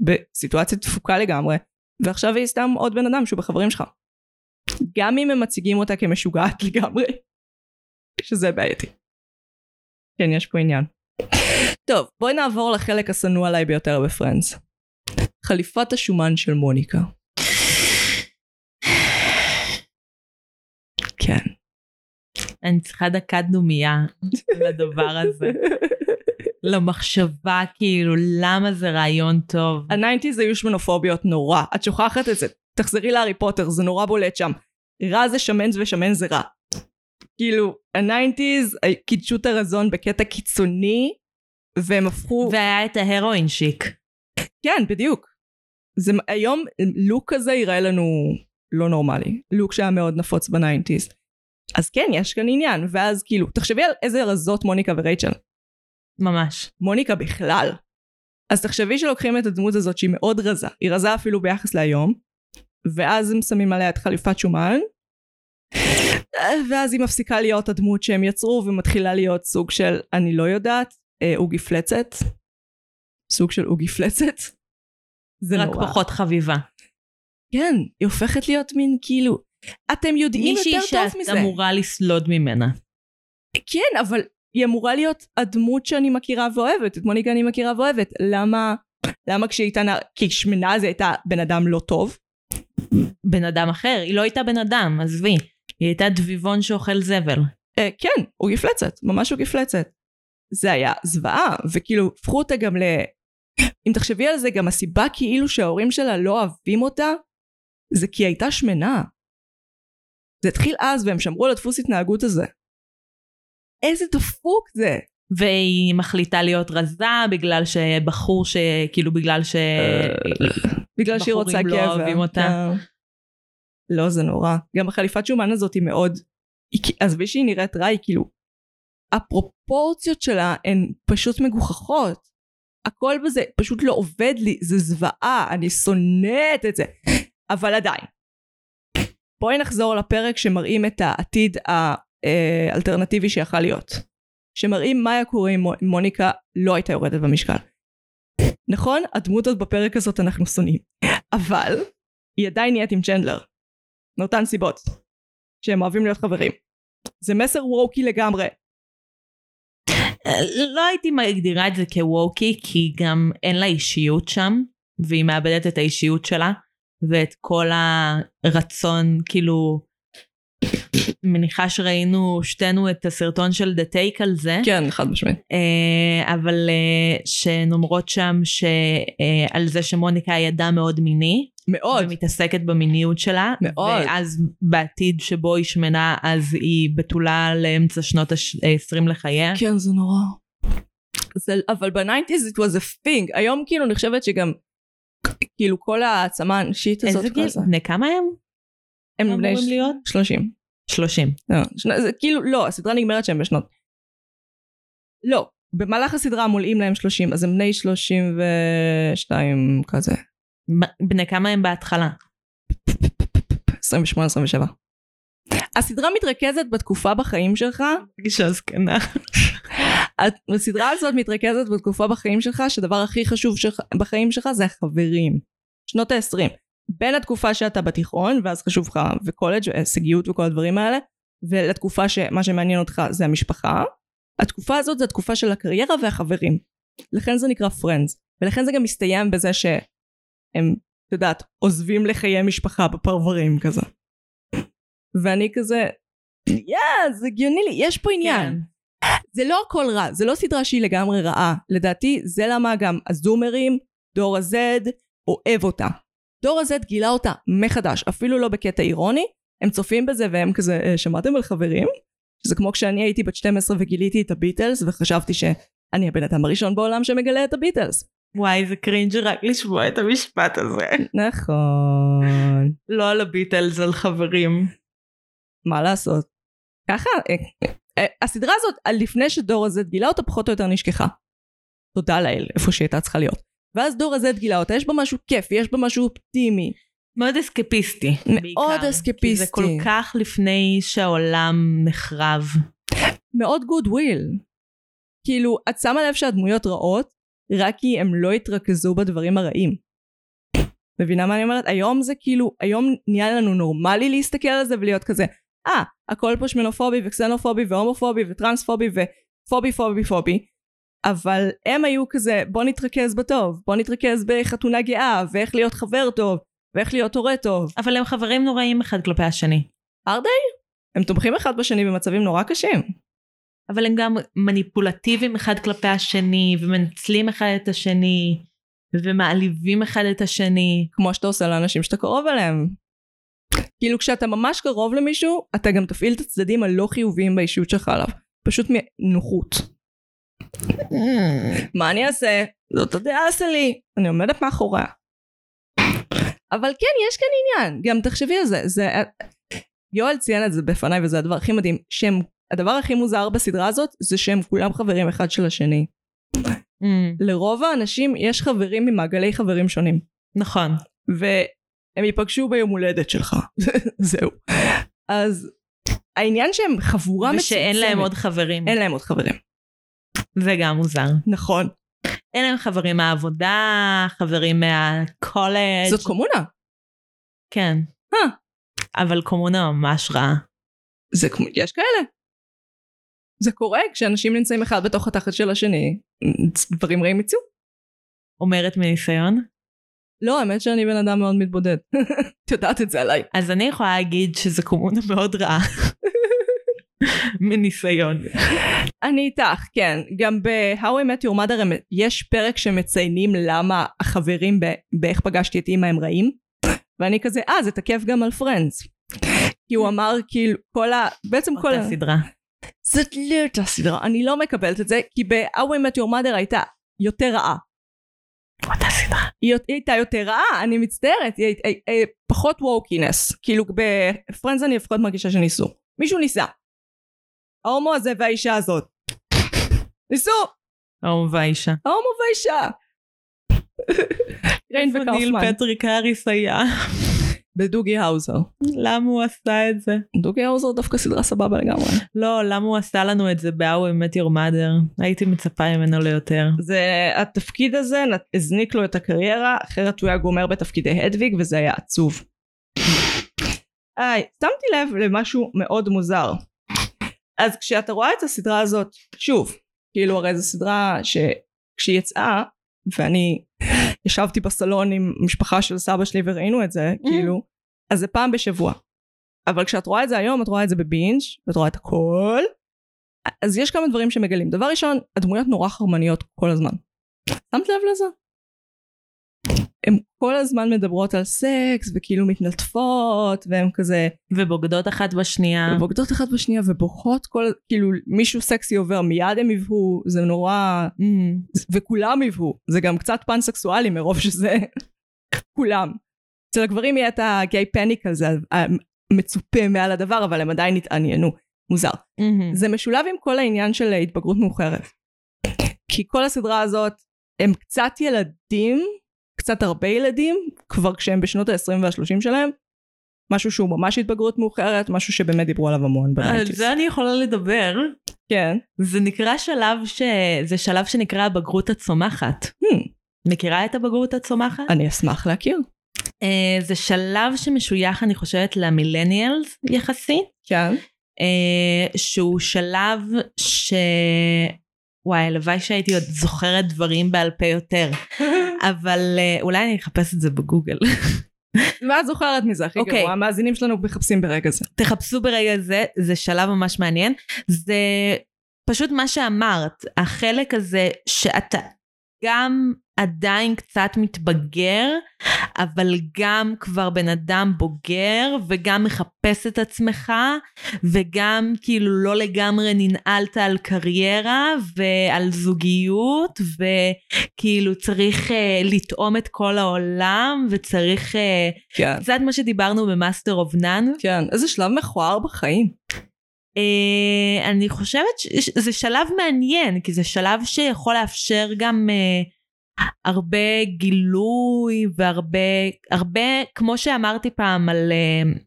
בסיטואציה תפוקה לגמרי ועכשיו היא סתם עוד בן אדם שהוא בחברים שלך. גם אם הם מציגים אותה כמשוגעת לגמרי שזה בעייתי. כן יש פה עניין. טוב בואי נעבור לחלק השנוא עליי ביותר בפרנדס חליפת השומן של מוניקה. כן. אני צריכה דקת דומייה לדבר הזה. למחשבה כאילו למה זה רעיון טוב. ה nineties היו שמנופוביות נורא את שוכחת את זה תחזרי להארי פוטר זה נורא בולט שם רע זה שמן ושמן זה רע כאילו ה nineties קידשו את הרזון בקטע קיצוני והם הפכו והיה את ה heroin chic. כן, בדיוק. זה, היום לוק כזה יראה לנו לא נורמלי. לוק שהיה מאוד נפוץ בניינטיז. אז כן, יש כאן עניין. ואז כאילו, תחשבי על איזה רזות מוניקה ורייצ'ל. ממש. מוניקה בכלל. אז תחשבי שלוקחים את הדמות הזאת שהיא מאוד רזה. היא רזה אפילו ביחס להיום. ואז הם שמים עליה את חליפת שומן. ואז היא מפסיקה להיות הדמות שהם יצרו ומתחילה להיות סוג של, אני לא יודעת, אה, עוגי פלצת. סוג של עוגי פלצת. זה רק נורא. פחות חביבה. כן, היא הופכת להיות מין כאילו, אתם יודעים מישהי יותר טוב שאת מזה. אמורה לסלוד ממנה. כן, אבל היא אמורה להיות הדמות שאני מכירה ואוהבת, את מוניקה אני מכירה ואוהבת. למה, למה כשהיא הייתה נער, כי שמנה זה הייתה בן אדם לא טוב? בן אדם אחר, היא לא הייתה בן אדם, עזבי. היא הייתה דביבון שאוכל זבל. אה, כן, הוא גפלצת, ממש הוא גפלצת. זה היה זוועה, וכאילו, הפכו אותה גם ל... אם תחשבי על זה, גם הסיבה כאילו שההורים שלה לא אוהבים אותה, זה כי היא הייתה שמנה. זה התחיל אז והם שמרו על הדפוס התנהגות הזה. איזה דפוק זה. והיא מחליטה להיות רזה בגלל שבחור ש... כאילו בגלל ש... בגלל שהיא רוצה בחורים גבר. לא אוהבים אותה. כן. לא, זה נורא. גם החליפת שומן הזאת היא מאוד... עזבי שהיא נראית רע, היא כאילו... הפרופורציות שלה הן פשוט מגוחכות. הכל בזה פשוט לא עובד לי, זה זוועה, אני שונאת את זה. אבל עדיין. בואי נחזור לפרק שמראים את העתיד האלטרנטיבי שיכל להיות. שמראים מה היה קורה אם מו- מוניקה לא הייתה יורדת במשקל. נכון? הדמות הזאת בפרק הזאת אנחנו שונאים. אבל היא עדיין נהיית עם צ'נדלר. מאותן סיבות. שהם אוהבים להיות חברים. זה מסר ווקי לגמרי. לא הייתי מגדירה את זה כווקי, כי גם אין לה אישיות שם, והיא מאבדת את האישיות שלה, ואת כל הרצון, כאילו, מניחה שראינו שתינו את הסרטון של The Take על זה. כן, חד משמעית. אה, אבל אה, שהן אומרות שם שעל זה שמוניקה היא אדם מאוד מיני. מאוד. ומתעסקת במיניות שלה. מאוד. ואז בעתיד שבו היא שמנה, אז היא בתולה לאמצע שנות ה-20 לחייה. כן, זה נורא. זה, אבל בניינטיז it was a thing. היום כאילו אני חושבת שגם כאילו כל העצמה הנשית הזאת איזה גיל? בני כמה הם? הם בני ש- להיות? 30. 30. לא, שנה- זה כאילו לא, הסדרה נגמרת שהם בשנות. לא, במהלך הסדרה מולאים להם 30, אז הם בני 32 כזה. בני כמה הם בהתחלה? 28-27. הסדרה מתרכזת בתקופה בחיים שלך, אישה זקנה. הסדרה הזאת מתרכזת בתקופה בחיים שלך שהדבר הכי חשוב שלך, בחיים שלך זה החברים. שנות ה-20. בין התקופה שאתה בתיכון ואז חשוב לך וקולג' והישגיות וכל הדברים האלה ולתקופה שמה שמעניין אותך זה המשפחה. התקופה הזאת זה התקופה של הקריירה והחברים. לכן זה נקרא friends ולכן זה גם מסתיים בזה שהם את יודעת עוזבים לחיי משפחה בפרברים כזה. ואני כזה יא זה הגיוני לי יש פה עניין. זה לא הכל רע, זה לא סדרה שהיא לגמרי רעה. לדעתי זה למה גם הזומרים, דור ה-Z, אוהב אותה. דור ה-Z גילה אותה מחדש, אפילו לא בקטע אירוני, הם צופים בזה והם כזה, "אה, שמעתם על חברים? שזה כמו כשאני הייתי בת 12 וגיליתי את הביטלס וחשבתי שאני הבן אדם הראשון בעולם שמגלה את הביטלס. וואי, זה קרינג' רק לשמוע את המשפט הזה. נכון. לא על הביטלס, על חברים. מה לעשות? ככה, אה, אה, הסדרה הזאת, לפני שדור ה-Z גילה אותה, פחות או יותר נשכחה. תודה לאל, איפה שהיא הייתה צריכה להיות. ואז דור ה-Z גילה אותה, יש בה משהו כיפי, יש בה משהו אופטימי. מאוד אסקפיסטי. מאוד בעיקר. אסקפיסטי. כי זה כל כך לפני שהעולם נחרב. מאוד goodwill. כאילו, את שמה לב שהדמויות רעות, רק כי הם לא התרכזו בדברים הרעים. מבינה מה אני אומרת? היום זה כאילו, היום נהיה לנו נורמלי להסתכל על זה ולהיות כזה, אה, ah, הכל פה שמנופובי וקסנופובי והומופובי וטרנספובי ופובי פובי פובי. אבל הם היו כזה, בוא נתרכז בטוב, בוא נתרכז בחתונה גאה, ואיך להיות חבר טוב, ואיך להיות הורה טוב. אבל הם חברים נוראים אחד כלפי השני. ארדי? הם תומכים אחד בשני במצבים נורא קשים. אבל הם גם מניפולטיביים אחד כלפי השני, ומנצלים אחד את השני, ומעליבים אחד את השני. כמו שאתה עושה לאנשים שאתה קרוב אליהם. כאילו כשאתה ממש קרוב למישהו, אתה גם תפעיל את הצדדים הלא חיוביים באישיות שלך עליו. פשוט מנוחות. מה אני אעשה? זאת הדעה שלי, אני עומדת מאחוריה. אבל כן, יש כאן עניין, גם תחשבי על זה, זה... יואל ציין את זה בפניי וזה הדבר הכי מדהים, שהם, הדבר הכי מוזר בסדרה הזאת זה שהם כולם חברים אחד של השני. לרוב האנשים יש חברים ממעגלי חברים שונים, נכון. והם ייפגשו ביום הולדת שלך, זהו. אז העניין שהם חבורה מצומצמת, ושאין להם עוד חברים. אין להם עוד חברים, זה גם מוזר. נכון. אין להם חברים מהעבודה, חברים מהקולג'. זאת קומונה. כן. אה. אבל קומונה ממש רעה. זה כמו, יש כאלה. זה קורה כשאנשים נמצאים אחד בתוך התחת של השני, דברים רעים יצאו. אומרת מניסיון. לא, האמת שאני בן אדם מאוד מתבודד. את יודעת את זה עליי. אז אני יכולה להגיד שזה קומונה מאוד רעה. מניסיון. אני איתך, כן. גם ב-How I Met Your Mother יש פרק שמציינים למה החברים באיך פגשתי את אימא הם רעים, ואני כזה, אה, זה תקף גם על Friends. כי הוא אמר כאילו, כל ה... בעצם כל ה... אותה סדרה. זאת לא אותה סדרה, אני לא מקבלת את זה, כי ב-How I Met Your Mother הייתה יותר רעה. אותה סדרה. היא הייתה יותר רעה, אני מצטערת, היא פחות wokeness. כאילו ב Friends אני לפחות מרגישה שניסו. מישהו ניסה. ההומו הזה והאישה הזאת. ניסו! ההוא והאישה. ההומו והאישה. ריין איפה ניל וקאופמן. פטריק האריס היה? בדוגי האוזר. למה הוא עשה את זה? דוגי האוזר דווקא סדרה סבבה לגמרי. לא, למה הוא עשה לנו את זה ב-How I Met Your Mother? הייתי מצפה ממנו ליותר. זה התפקיד הזה הזניק לו את הקריירה אחרת הוא היה גומר בתפקידי הדוויג וזה היה עצוב. היי, שמתי לב למשהו מאוד מוזר. אז כשאתה רואה את הסדרה הזאת, שוב, כאילו הרי זו סדרה שכשהיא יצאה, ואני ישבתי בסלון עם משפחה של סבא שלי וראינו את זה, כאילו, אז זה פעם בשבוע. אבל כשאת רואה את זה היום, את רואה את זה בבינג' ואת רואה את הכל, אז יש כמה דברים שמגלים. דבר ראשון, הדמויות נורא חרמניות כל הזמן. שמת לב לזה? הן כל הזמן מדברות על סקס וכאילו מתנדפות והם כזה ובוגדות אחת בשנייה. ובוגדות אחת בשנייה ובוכות כל כאילו מישהו סקסי עובר מיד הם יבהו זה נורא Mm. וכולם יבהו זה גם קצת פן סקסואלי מרוב שזה כולם. אצל הגברים יהיה את הגיי פניק הזה המצופה מעל הדבר אבל הם עדיין התעניינו מוזר. Mhm. זה משולב עם כל העניין של התבגרות מאוחרת. כי כל הסדרה הזאת הם קצת ילדים, קצת הרבה ילדים, כבר כשהם בשנות ה-20 וה-30 שלהם. משהו שהוא ממש התבגרות מאוחרת, משהו שבאמת דיברו עליו המון על בנייטיז. זה אני יכולה לדבר. כן. זה נקרא שלב ש... זה שלב שנקרא הבגרות הצומחת. Hmm, מכירה את הבגרות הצומחת? אני אשמח להכיר. אה, זה שלב שמשוייך אני חושבת למילניאלס יחסית. כן. אה, שהוא שלב ש... וואי, הלוואי שהייתי עוד זוכרת דברים בעל פה יותר. אבל אה, אולי אני אחפש את זה בגוגל. מה את זוכרת מזה הכי אוקיי. גרוע? המאזינים שלנו מחפשים ברגע זה. תחפשו ברגע זה, זה שלב ממש מעניין. זה פשוט מה שאמרת, החלק הזה שאתה גם עדיין קצת מתבגר, אבל גם כבר בן אדם בוגר, וגם מחפש את עצמך, וגם כאילו לא לגמרי ננעלת על קריירה ועל זוגיות, וכאילו צריך uh, לטעום את כל העולם, וצריך... Uh, כן. קצת מה שדיברנו ב Master of None. כן. איזה שלב מכוער בחיים. Uh, אני חושבת שזה שלב מעניין, כי זה שלב שיכול לאפשר גם uh, הרבה גילוי והרבה, הרבה, כמו שאמרתי פעם על uh,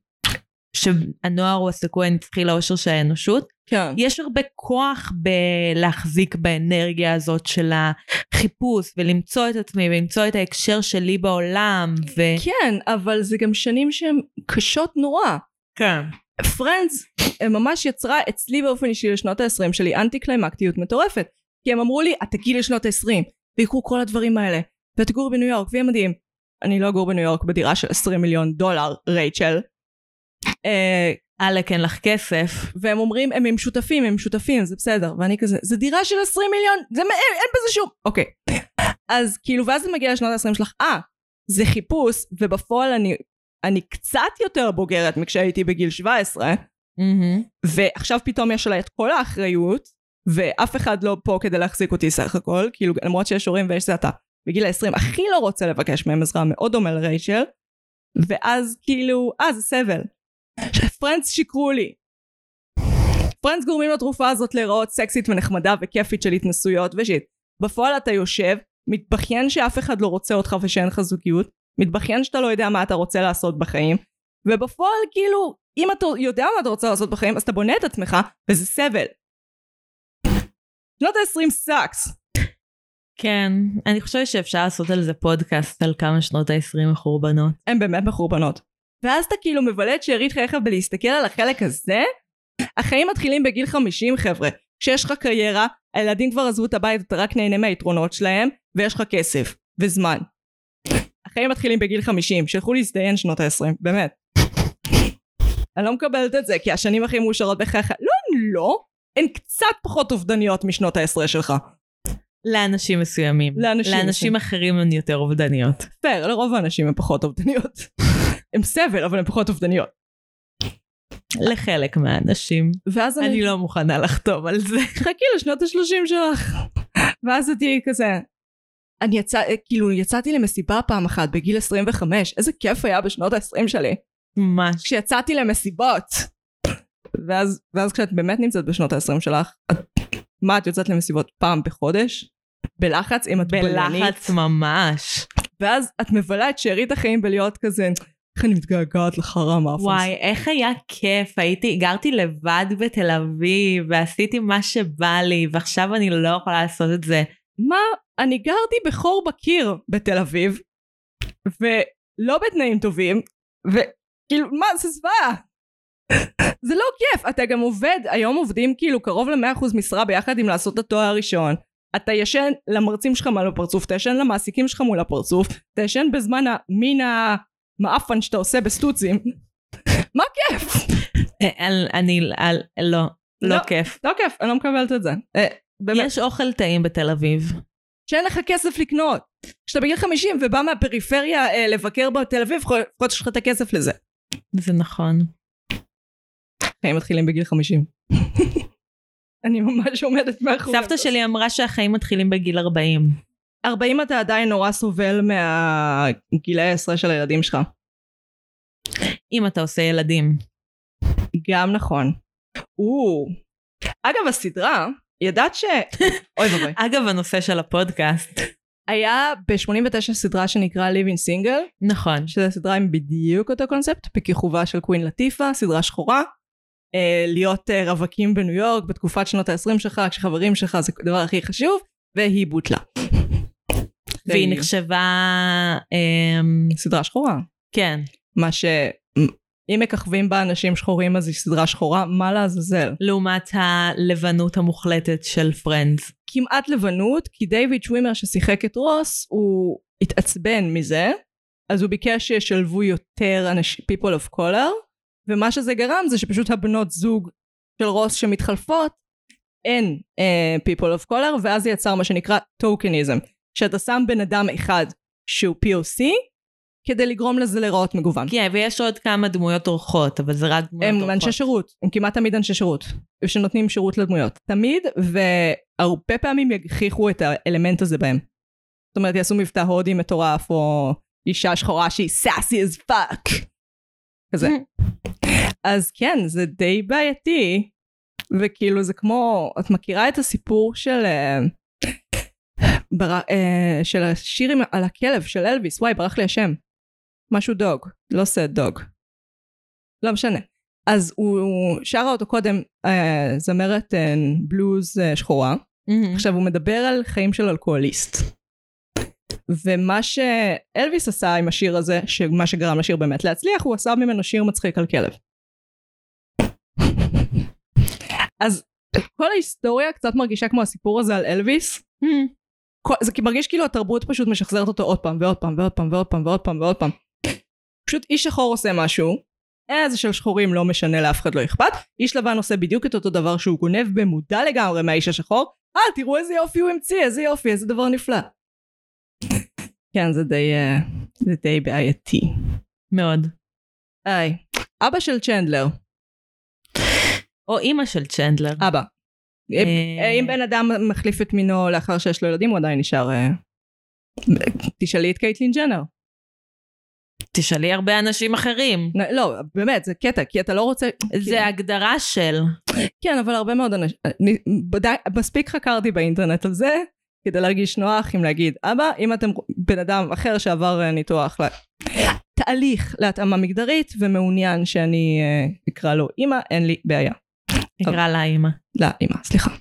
שהנוער הוא הסיכוי הנצחי לאושר של האנושות, כן. יש הרבה כוח בלהחזיק באנרגיה הזאת של החיפוש ולמצוא את עצמי ולמצוא את ההקשר שלי בעולם ו... כן, אבל זה גם שנים שהן קשות נורא. כן. פרנדס ממש יצרה אצלי באופן אישי לשנות ה-20 שלי אנטי קליימקטיות מטורפת. כי הם אמרו לי, את תגיעי לשנות ה-20, ויקרו כל הדברים האלה, ואת תגור בניו יורק, ויהיה מדהים. אני לא אגור בניו יורק בדירה של 20 מיליון דולר, רייצ'ל. אה, עלק אין לך כסף. והם אומרים, הם הם שותפים, הם שותפים, זה בסדר. ואני כזה, זה דירה של 20 מיליון, זה מה, אין, אין בזה שום... אוקיי. אז כאילו, ואז זה מגיע לשנות ה-20 שלך, אה, זה חיפוש, ובפועל אני, אני קצת יותר בוגרת מכשהייתי בגיל 17, מהמם. ועכשיו פתאום יש עליי את כל האחריות, ואף אחד לא פה כדי להחזיק אותי סך הכל, כאילו למרות שיש הורים ויש זה אתה. בגיל ה-20 הכי לא רוצה לבקש מהם עזרה, מאוד דומה לרייצ'ל, ואז כאילו, אה זה סבל. Friends שיקרו לי. Friends גורמים לתקופה הזאת להיראות סקסית ונחמדה וכיפית של התנסויות ו shit. בפועל אתה יושב, מתבכיין שאף אחד לא רוצה אותך ושאין לך זוגיות, מתבכיין שאתה לא יודע מה אתה רוצה לעשות בחיים, ובפועל כאילו, אם אתה יודע מה אתה רוצה לעשות בחיים, אז אתה בונה את עצמך, וזה סבל. שנות ה-20 sucks. כן, אני חושבת שאפשר לעשות על זה פודקאסט על כמה שנות ה-20 מחורבנות. הן באמת מחורבנות. ואז אתה כאילו מבלה את שארית חייך בלהסתכל על החלק הזה, החיים מתחילים בגיל 50 חבר'ה. כשיש לך קריירה, הילדים כבר עזבו את הבית, אתה רק נהנה מהיתרונות שלהם, ויש לך כסף, וזמן. החיים מתחילים בגיל 50, שילכו להזדיין שנות ה-20, באמת. אני לא מקבלת את זה, כי השנים הכי מאושרות בחייך, לא, הן לא, הן קצת פחות אובדניות משנות ה-10 שלך. לאנשים מסוימים. לאנשים לאנשים אחרים הן יותר אובדניות. פייר, לרוב האנשים הן פחות אובדניות. הן סבל, אבל הן פחות אובדניות. לחלק מהאנשים. ואז אני... אני לא מוכנה לחתום על זה. חכי לשנות ה-30 שלך. ואז את תהיי כזה, אני יצא, כאילו יצאתי למסיבה פעם אחת בגיל 25, איזה כיף היה בשנות ה-20 שלי. ממש. כשיצאתי למסיבות. ואז, ואז כשאת באמת נמצאת בשנות ה-20 שלך, את, מה את יוצאת למסיבות פעם בחודש? בלחץ אם את בלנית? בלחץ ממש. ואז את מבלה את שארית החיים בלהיות כזה, איך אני מתגעגעת לחרא מאפנס. וואי, איך היה כיף, הייתי, גרתי לבד בתל אביב, ועשיתי מה שבא לי, ועכשיו אני לא יכולה לעשות את זה. מה? אני גרתי בחור בקיר בתל אביב, ולא בתנאים טובים, וכאילו, מה, זה זוועה. זה לא כיף, אתה גם עובד, היום עובדים כאילו קרוב ל-100% משרה ביחד עם לעשות את התואר הראשון. אתה ישן למרצים שלך מול הפרצוף, אתה ישן למעסיקים שלך מול הפרצוף, אתה ישן בזמן המין המאפן שאתה עושה בסטוצים. מה כיף? אה, אני, לא, לא לא. כיף. לא כיף, אני לא מקבלת את זה. אה, באמת. יש אוכל טעים בתל אביב. שאין לך כסף לקנות. כשאתה בגיל 50 ובא מהפריפריה אה, לבקר בתל אביב, להיות שיש לך את הכסף לזה. זה נכון. חיים מתחילים בגיל 50. אני ממש עומדת מאחורי. סבתא שלי אמרה שהחיים מתחילים בגיל 40. 40 אתה עדיין נורא סובל מהגילאי העשרה של הילדים שלך. אם אתה עושה ילדים. גם נכון. או. אגב הסדרה, ידעת ש... אוי ואבוי. אגב, הנושא של הפודקאסט. היה ב-89 סדרה שנקרא Living Single, נכון. שזו סדרה עם בדיוק אותו קונספט, בכיכובה של קווין לטיפה, סדרה שחורה. אה, להיות אה, רווקים בניו יורק בתקופת שנות ה-20 שלך, כשחברים שלך זה הדבר הכי חשוב, והיא בוטלה. והיא נחשבה... אמ, סדרה שחורה. כן. מה ש... אם מככבים בה אנשים שחורים אז היא סדרה שחורה, מה לעזאזל? לעומת הלבנות המוחלטת של פרנדס. כמעט לבנות, כי דיוויד שווימר ששיחק את רוס, הוא התעצבן מזה, אז הוא ביקש שישלבו יותר אנשים, people of color, ומה שזה גרם זה שפשוט הבנות זוג של רוס שמתחלפות, אין uh, people of color, ואז זה יצר מה שנקרא טוקניזם, שאתה שם בן אדם אחד שהוא POC, כדי לגרום לזה להיראות מגוון. כן, ויש עוד כמה דמויות אורחות, אבל זה רק דמויות הם אורחות. אנשי שירות, הם כמעט תמיד אנשי שירות, שנותנים שירות לדמויות. תמיד, והרבה פעמים יגחיכו את האלמנט הזה בהם. זאת אומרת, יעשו מבטא הודי מטורף, או אישה שחורה שהיא סאסי as fuck. כזה. אז כן, זה די בעייתי, וכאילו זה כמו, את מכירה את הסיפור של... אה, בר... אה, של השיר על הכלב של אלוויס, וואי, ברח לי השם. משהו דוג, לא סד דוג. לא משנה. אז הוא הוא שרה אותו קודם אה, זמרת אה, בלוז אה, שחורה. מהמם. עכשיו הוא מדבר על חיים של אלכוהוליסט. ומה שאלוויס עשה עם השיר הזה, שמה שגרם לשיר באמת להצליח, הוא עשה ממנו שיר מצחיק על כלב. אז כל ההיסטוריה קצת מרגישה כמו הסיפור הזה על אלוויס. כל- זה מרגיש כאילו התרבות פשוט משחזרת אותו עוד פעם ועוד פעם ועוד פעם ועוד פעם ועוד פעם ועוד פעם. פשוט איש שחור עושה משהו, אה זה של שחורים לא משנה לאף אחד לא אכפת, איש לבן עושה בדיוק את אותו דבר שהוא גונב במודע לגמרי מהאיש השחור, אה תראו איזה יופי הוא המציא, איזה יופי, איזה דבר נפלא. כן זה די, אה, זה די בעייתי. מאוד. היי, אבא של צ'נדלר, או אימא של צ'נדלר. אבא, אה, אם בן אדם מחליף את מינו לאחר שיש לו ילדים הוא עדיין נשאר אה, תשאלי את קייטלין ג'נר תשאלי הרבה אנשים אחרים. לא באמת זה קטע כי אתה לא רוצה זה הגדרה של. כן אבל הרבה מאוד אנשים בדי- מספיק חקרתי באינטרנט על זה כדי להרגיש נוח עם להגיד אבא אם אתם בן אדם אחר שעבר אה, ניתוח תהליך להתאמה מגדרית ומעוניין שאני אה, אקרא לו אמא אין לי בעיה נקרא לה אימא. לא אמא סליחה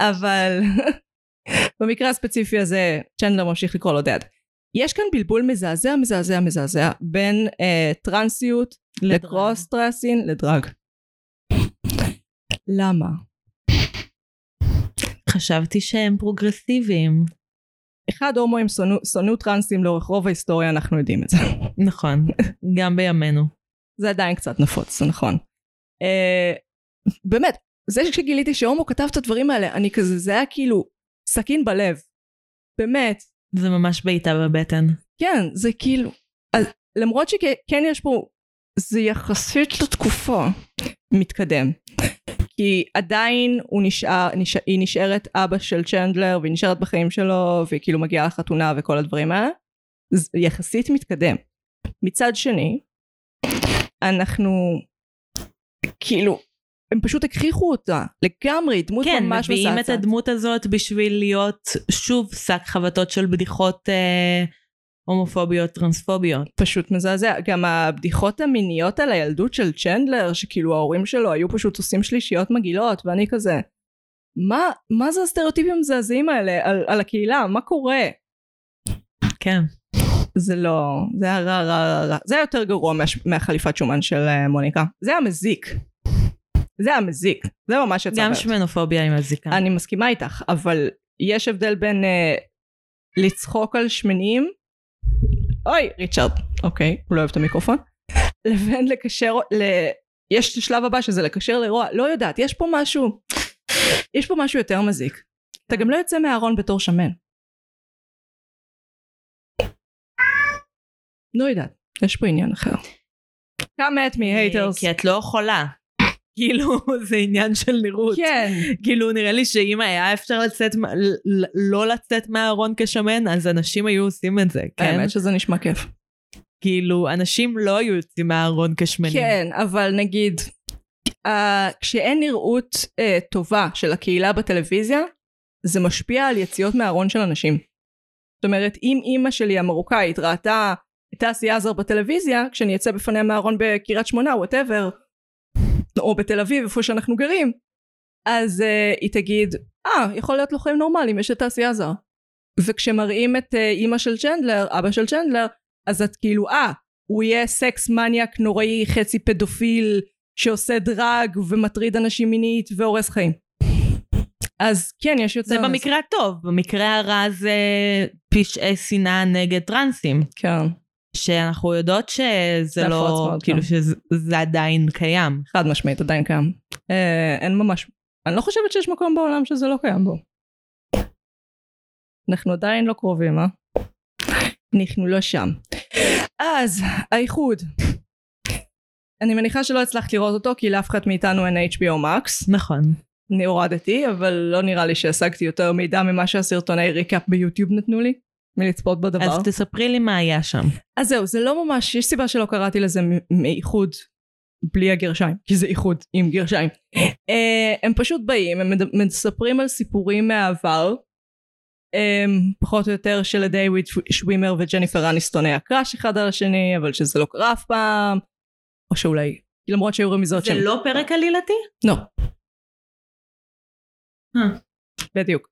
אבל במקרה הספציפי הזה צ'נדלר ממשיך לקרוא לו דד יש כאן בלבול מזעזע מזעזע מזעזע בין אה, טרנסיות לקרוס טרסין לדרג למה? חשבתי שהם פרוגרסיביים. אחד הומואים שונאו- טרנסים לאורך רוב ההיסטוריה אנחנו יודעים את זה נכון, גם בימינו. זה עדיין קצת נפוץ זה נכון אה, באמת זה שגיליתי שהומו כתב את הדברים האלה אני כזה זה היה כאילו סכין בלב באמת זה ממש בעיטה בבטן. כן זה כאילו אז, למרות שכן יש פה זה יחסית לתקופה מתקדם כי עדיין הוא נשאר, נשאר היא נשארת אבא של צ'נדלר והיא נשארת בחיים שלו והיא כאילו מגיעה לחתונה וכל הדברים האלה זה יחסית מתקדם מצד שני אנחנו כאילו הם פשוט הכריחו אותה לגמרי דמות כן, ממש מביאים את מסעצעת. הדמות הזאת בשביל להיות שוב שק חבטות של בדיחות אה, הומופוביות, טרנספוביות. פשוט מזעזע. גם הבדיחות המיניות על הילדות של צ'נדלר, שכאילו ההורים שלו היו פשוט עושים שלישיות מגעילות, ואני כזה, מה, מה זה הסטריאוטיפים המזעזעים האלה על, על הקהילה? מה קורה? כן. זה לא, זה היה רע רע רע רע. זה היה יותר גרוע מה, מהחליפת שומן של uh, מוניקה. זה היה מזיק. זה היה מזיק. זה ממש יצא גם. שמנופוביה עם הזיקה. אני מסכימה איתך, אבל יש הבדל בין uh, לצחוק על שמנים, אוי, ריצ'רד, אוקיי, הוא לא אוהב את המיקרופון, לבין לקשר, ל... יש את השלב הבא שזה לקשר לרוע, לא יודעת, יש פה משהו, יש פה משהו יותר מזיק. אתה גם לא יוצא מהארון בתור שמן. לא יודעת, יש פה עניין אחר. come at me haters. כי את לא חולה. כאילו, זה עניין של נראות. כן. כאילו, נראה לי שאם היה אפשר לצאת, לא לצאת מהארון כשמן, אז אנשים היו עושים את זה, כן? האמת שזה נשמע כיף. כאילו, אנשים לא היו יוצאים מהארון כשמנים. כן, אבל נגיד, uh, כשאין נראות uh, טובה של הקהילה בטלוויזיה, זה משפיע על יציאות מהארון של אנשים. זאת אומרת, אם אימא שלי המרוקאית ראתה את אסי עזר בטלוויזיה, כשאני אצא בפניה מהארון בקריית שמונה, וואטאבר, או בתל אביב, איפה שאנחנו גרים, אז uh, היא תגיד, אה, ah, יכול להיות לו חיים נורמליים, יש את אסי עזר. וכשמראים את uh, אימא של צ'נדלר, אבא של צ'נדלר, אז את כאילו, אה, הוא יהיה סקס מניאק נוראי, חצי פדופיל, שעושה דרג ומטריד אנשים מינית והורס חיים. אז כן, יש יותר... זה במקרה הטוב, במקרה הרע זה פשעי שנאה נגד טרנסים. כן, שאנחנו יודעות שזה זה לא, כאילו כן. שזה עדיין קיים. חד משמעית, עדיין קיים. אה, אין ממש... אני לא חושבת שיש מקום בעולם שזה לא קיים בו. אנחנו עדיין לא קרובים, אה? אנחנו לא שם. אז, האיחוד. אני מניחה שלא הצלחת לראות אותו, כי לאף אחד מאיתנו אין HBO Max. נכון. אני הורדתי, אבל לא נראה לי שהשגתי יותר מידע ממה שהסרטוני ריקאפ ביוטיוב נתנו לי, מלצפות בדבר. אז תספרי לי מה היה שם. אז זהו, זה לא ממש, יש סיבה שלא קראתי לזה מאיחוד בלי הגרשיים, כי זה איחוד עם גרשיים. אה, הם פשוט באים, הם מספרים על סיפורים מהעבר, אה, פחות או יותר שלדיוויד שווימר וג'ניפר אניסטון היה קראש אחד על השני, אבל שזה לא קרה אף פעם, או שאולי, למרות שהיו רמיזות זה שהם... לא פרק עלילתי? לא. אה. בדיוק.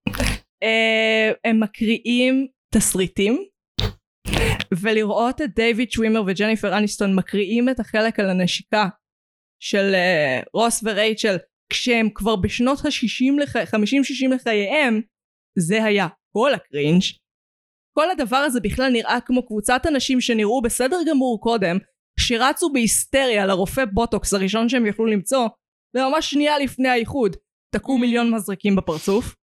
אה, הם מקריאים תסריטים, ולראות את דיוויד שווימר וג'ניפר אניסטון מקריאים את החלק על הנשיקה של אה, רוס ורייצ'ל כשהם כבר בשנות ה-60 לח... 50-60 לחייהם, זה היה כל הקרינג'. כל הדבר הזה בכלל נראה כמו קבוצת אנשים שנראו בסדר גמור קודם, שרצו בהיסטריה לרופא בוטוקס הראשון שהם יכלו למצוא, וממש שנייה לפני האיחוד, תקעו מיליון מזרקים בפרצוף.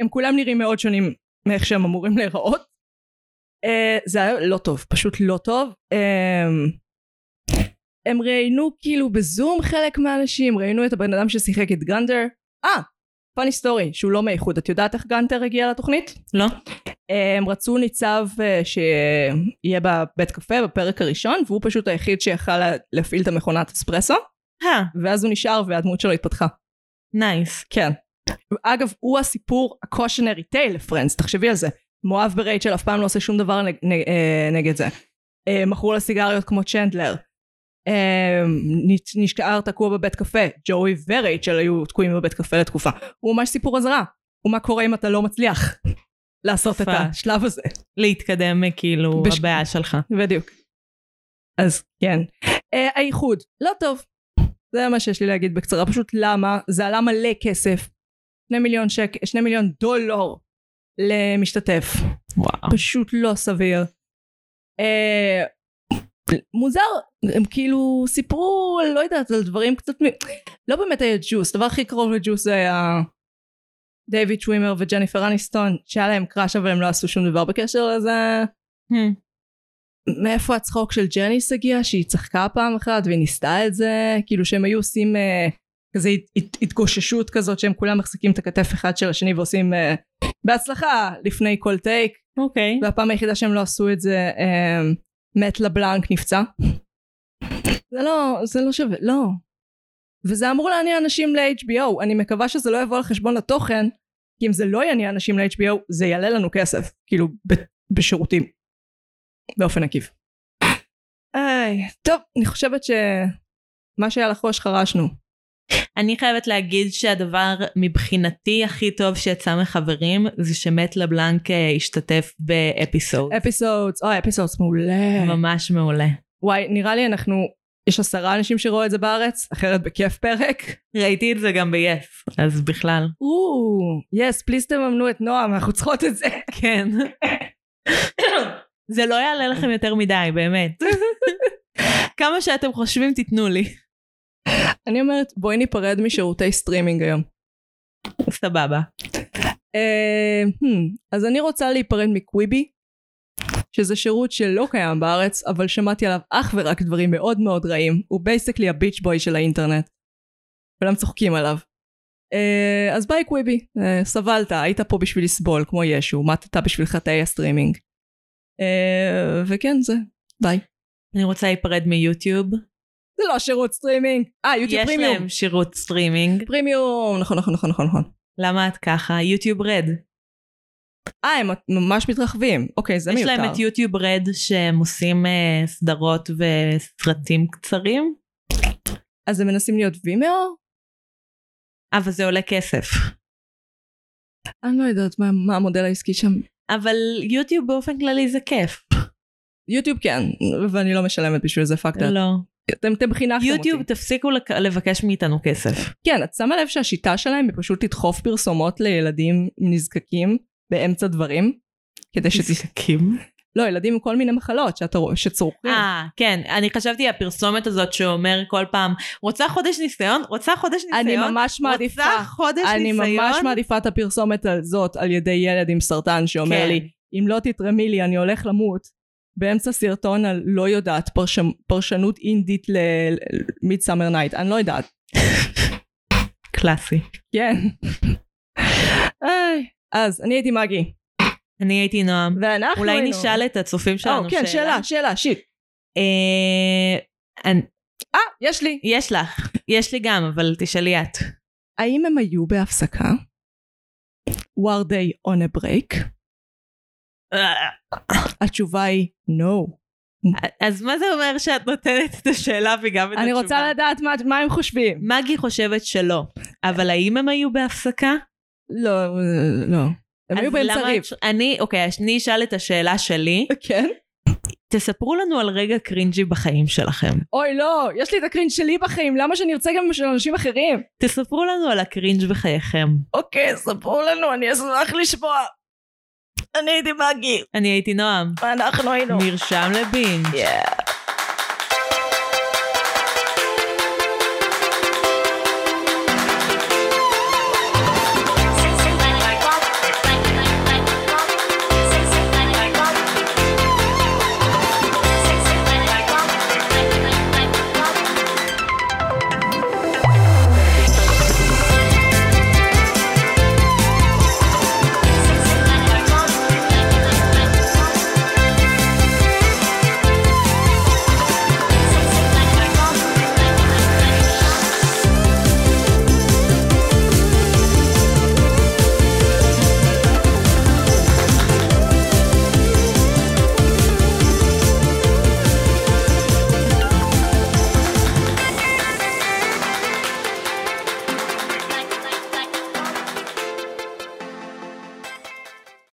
הם כולם נראים מאוד שונים מאיך שהם אמורים להיראות. Uh, זה היה לא טוב, פשוט לא טוב. Um, הם ראיינו כאילו בזום חלק מהאנשים, ראיינו את הבן אדם ששיחק את גנדר. אה, פאני סטורי, שהוא לא מאיחוד. את יודעת איך גנטר הגיע לתוכנית? לא? הם רצו ניצב אה, שיהיה בבית קפה בפרק הראשון, והוא פשוט היחיד שיכל לה- להפעיל את המכונת אספרסו, אה, ואז הוא נשאר והדמות שלו התפתחה. Nice. כן. אגב, הוא הסיפור ה cautionary tale ל Friends, תחשבי על זה. מאוהב ברייצ'ל אף פעם לא עושה שום דבר נג, נג, אה, נגד זה. אה, מכור לסיגריות כמו צ'נדלר. אה, נשאר תקוע בבית קפה. ג'וי ורייצ'ל היו תקועים בבית קפה לתקופה. הוא ממש סיפור אזהרה. ומה קורה אם אתה לא מצליח לעשות את. השלב הזה. להתקדם כאילו בש- הבעיה שלך. בדיוק. אז כן. האיחוד, לא טוב. זה מה שיש לי להגיד בקצרה. פשוט למה? זה עלה מלא כסף. שני מיליון שק... שני מיליון דולר למשתתף. וואו. פשוט לא סביר. אה, מוזר, הם כאילו סיפרו, לא יודעת, על דברים קצת, מ... לא באמת היה ג'וס, הדבר הכי קרוב לג'וס זה היה דייוויד שווימר וג'ניפר אניסטון, שהיה להם קראש אבל הם לא עשו שום דבר בקשר לזה. Hmm. מאיפה הצחוק של ג'ניס הגיע שהיא צחקה פעם אחת והיא ניסתה את זה כאילו שהם היו עושים אה, כזה הת, הת, התגוששות כזאת שהם כולם מחזיקים את הכתף אחד של השני ועושים אה, בהצלחה לפני כל טייק אוקיי. והפעם היחידה שהם לא עשו את זה אה, מת לבלנק נפצע זה לא זה לא שווה לא וזה אמור לעניין אנשים ל-HBO אני מקווה שזה לא יבוא על חשבון התוכן כי אם זה לא יעניין אנשים ל-HBO זה יעלה לנו כסף כאילו ב- בשירותים באופן עקיף. איי, טוב, אני חושבת שמה שהיה לחוש חרשנו. אני חייבת להגיד שהדבר מבחינתי הכי טוב שיצא מחברים זה שמט לבלנק אה, השתתף באפיסוד. אפיסודס, אוי, אפיסודס מעולה. ממש מעולה. וואי, נראה לי אנחנו, יש עשרה אנשים שראו את זה בארץ, אחרת בכיף פרק. ראיתי את זה גם ב-yes, אז בכלל. או, Yes, please תממנו את נועם, אנחנו צריכות את זה. כן. זה לא יעלה לכם יותר מדי, באמת. כמה שאתם חושבים תיתנו לי. אני אומרת, בואי ניפרד משירותי סטרימינג היום. סבבה. אה, hmm, אז אני רוצה להיפרד מקוויבי, שזה שירות שלא קיים בארץ, אבל שמעתי עליו אך ורק דברים מאוד מאוד רעים. הוא basically ה bitch boy של האינטרנט. כולם צוחקים עליו. אה, אז ביי קוויבי, אה, סבלת, היית פה בשביל לסבול כמו ישו, מתת בשביל חטאי הסטרימינג. וכן זה, ביי. אני רוצה להיפרד מיוטיוב. זה לא שירות סטרימינג. אה, יוטיוב יש פרימיום. להם שירות סטרימינג. פרימיום, נכון נכון נכון נכון נכון. למה את ככה? יוטיוב רד. אה, הם ממש מתרחבים. אוקיי, זה יש מיותר. להם את יוטיוב רד שהם עושים אה, סדרות וסרטים קצרים, אז הם מנסים להיות וימאו? אבל זה עולה כסף. אני לא יודעת מה, מה המודל העסקי שם. אבל יוטיוב באופן כללי זה כיף. יוטיוב כן, ואני לא משלמת בשביל זה פאקד. לא. אתם, אתם חינכתם יוטיוב אותי. תפסיקו לק- לבקש מאיתנו כסף. כן, את שמה לב שהשיטה שלהם היא פשוט לדחוף פרסומות לילדים נזקקים באמצע דברים? כדי שת... נזקקים. לא, ילדים עם כל מיני מחלות שאתה רואה, שצורכים. אה, כן, אני חשבתי הפרסומת הזאת שאומר כל פעם, רוצה חודש ניסיון? רוצה חודש ניסיון? אני ממש מעדיפה, רוצה חודש אני ניסיון? ממש מעדיפה את הפרסומת הזאת על ידי ילד עם סרטן שאומר כן. לי, אם לא תתרמי לי אני הולך למות. באמצע סרטון על לא יודעת פרש... פרשנות אינדית ל Midsummer Night, אני לא יודעת. קלאסי. כן. אז אני הייתי מגי, אני הייתי נועם. ואנחנו אולי היינו... נשאל את הצופים שלנו או, כן, שאלה, שאלה, shit. אה, אה, יש לי. יש לך, יש לי גם, אבל תשאלי את. האם הם היו בהפסקה? were they on a break? התשובה היא no. אז מה זה אומר שאת נותנת את השאלה וגם את אני התשובה? רוצה לדעת מה, מה הם חושבים. מגי חושבת שלא, אבל האם הם היו בהפסקה? לא, לא. הם היו באמצע ריב. אני, אוקיי, אני אשאל את השאלה שלי. כן? תספרו לנו על רגע cringy בחיים שלכם. אוי לא, יש לי את ה cringe שלי בחיים, למה שאני ארצה גם של אנשים אחרים? תספרו לנו על ה cringe בחייכם. אוקיי, ספרו לנו, אני אשמח לשמוע. אני הייתי מגי, אני הייתי נועם. ואנחנו היינו. נרשם לבינג'. Yeah.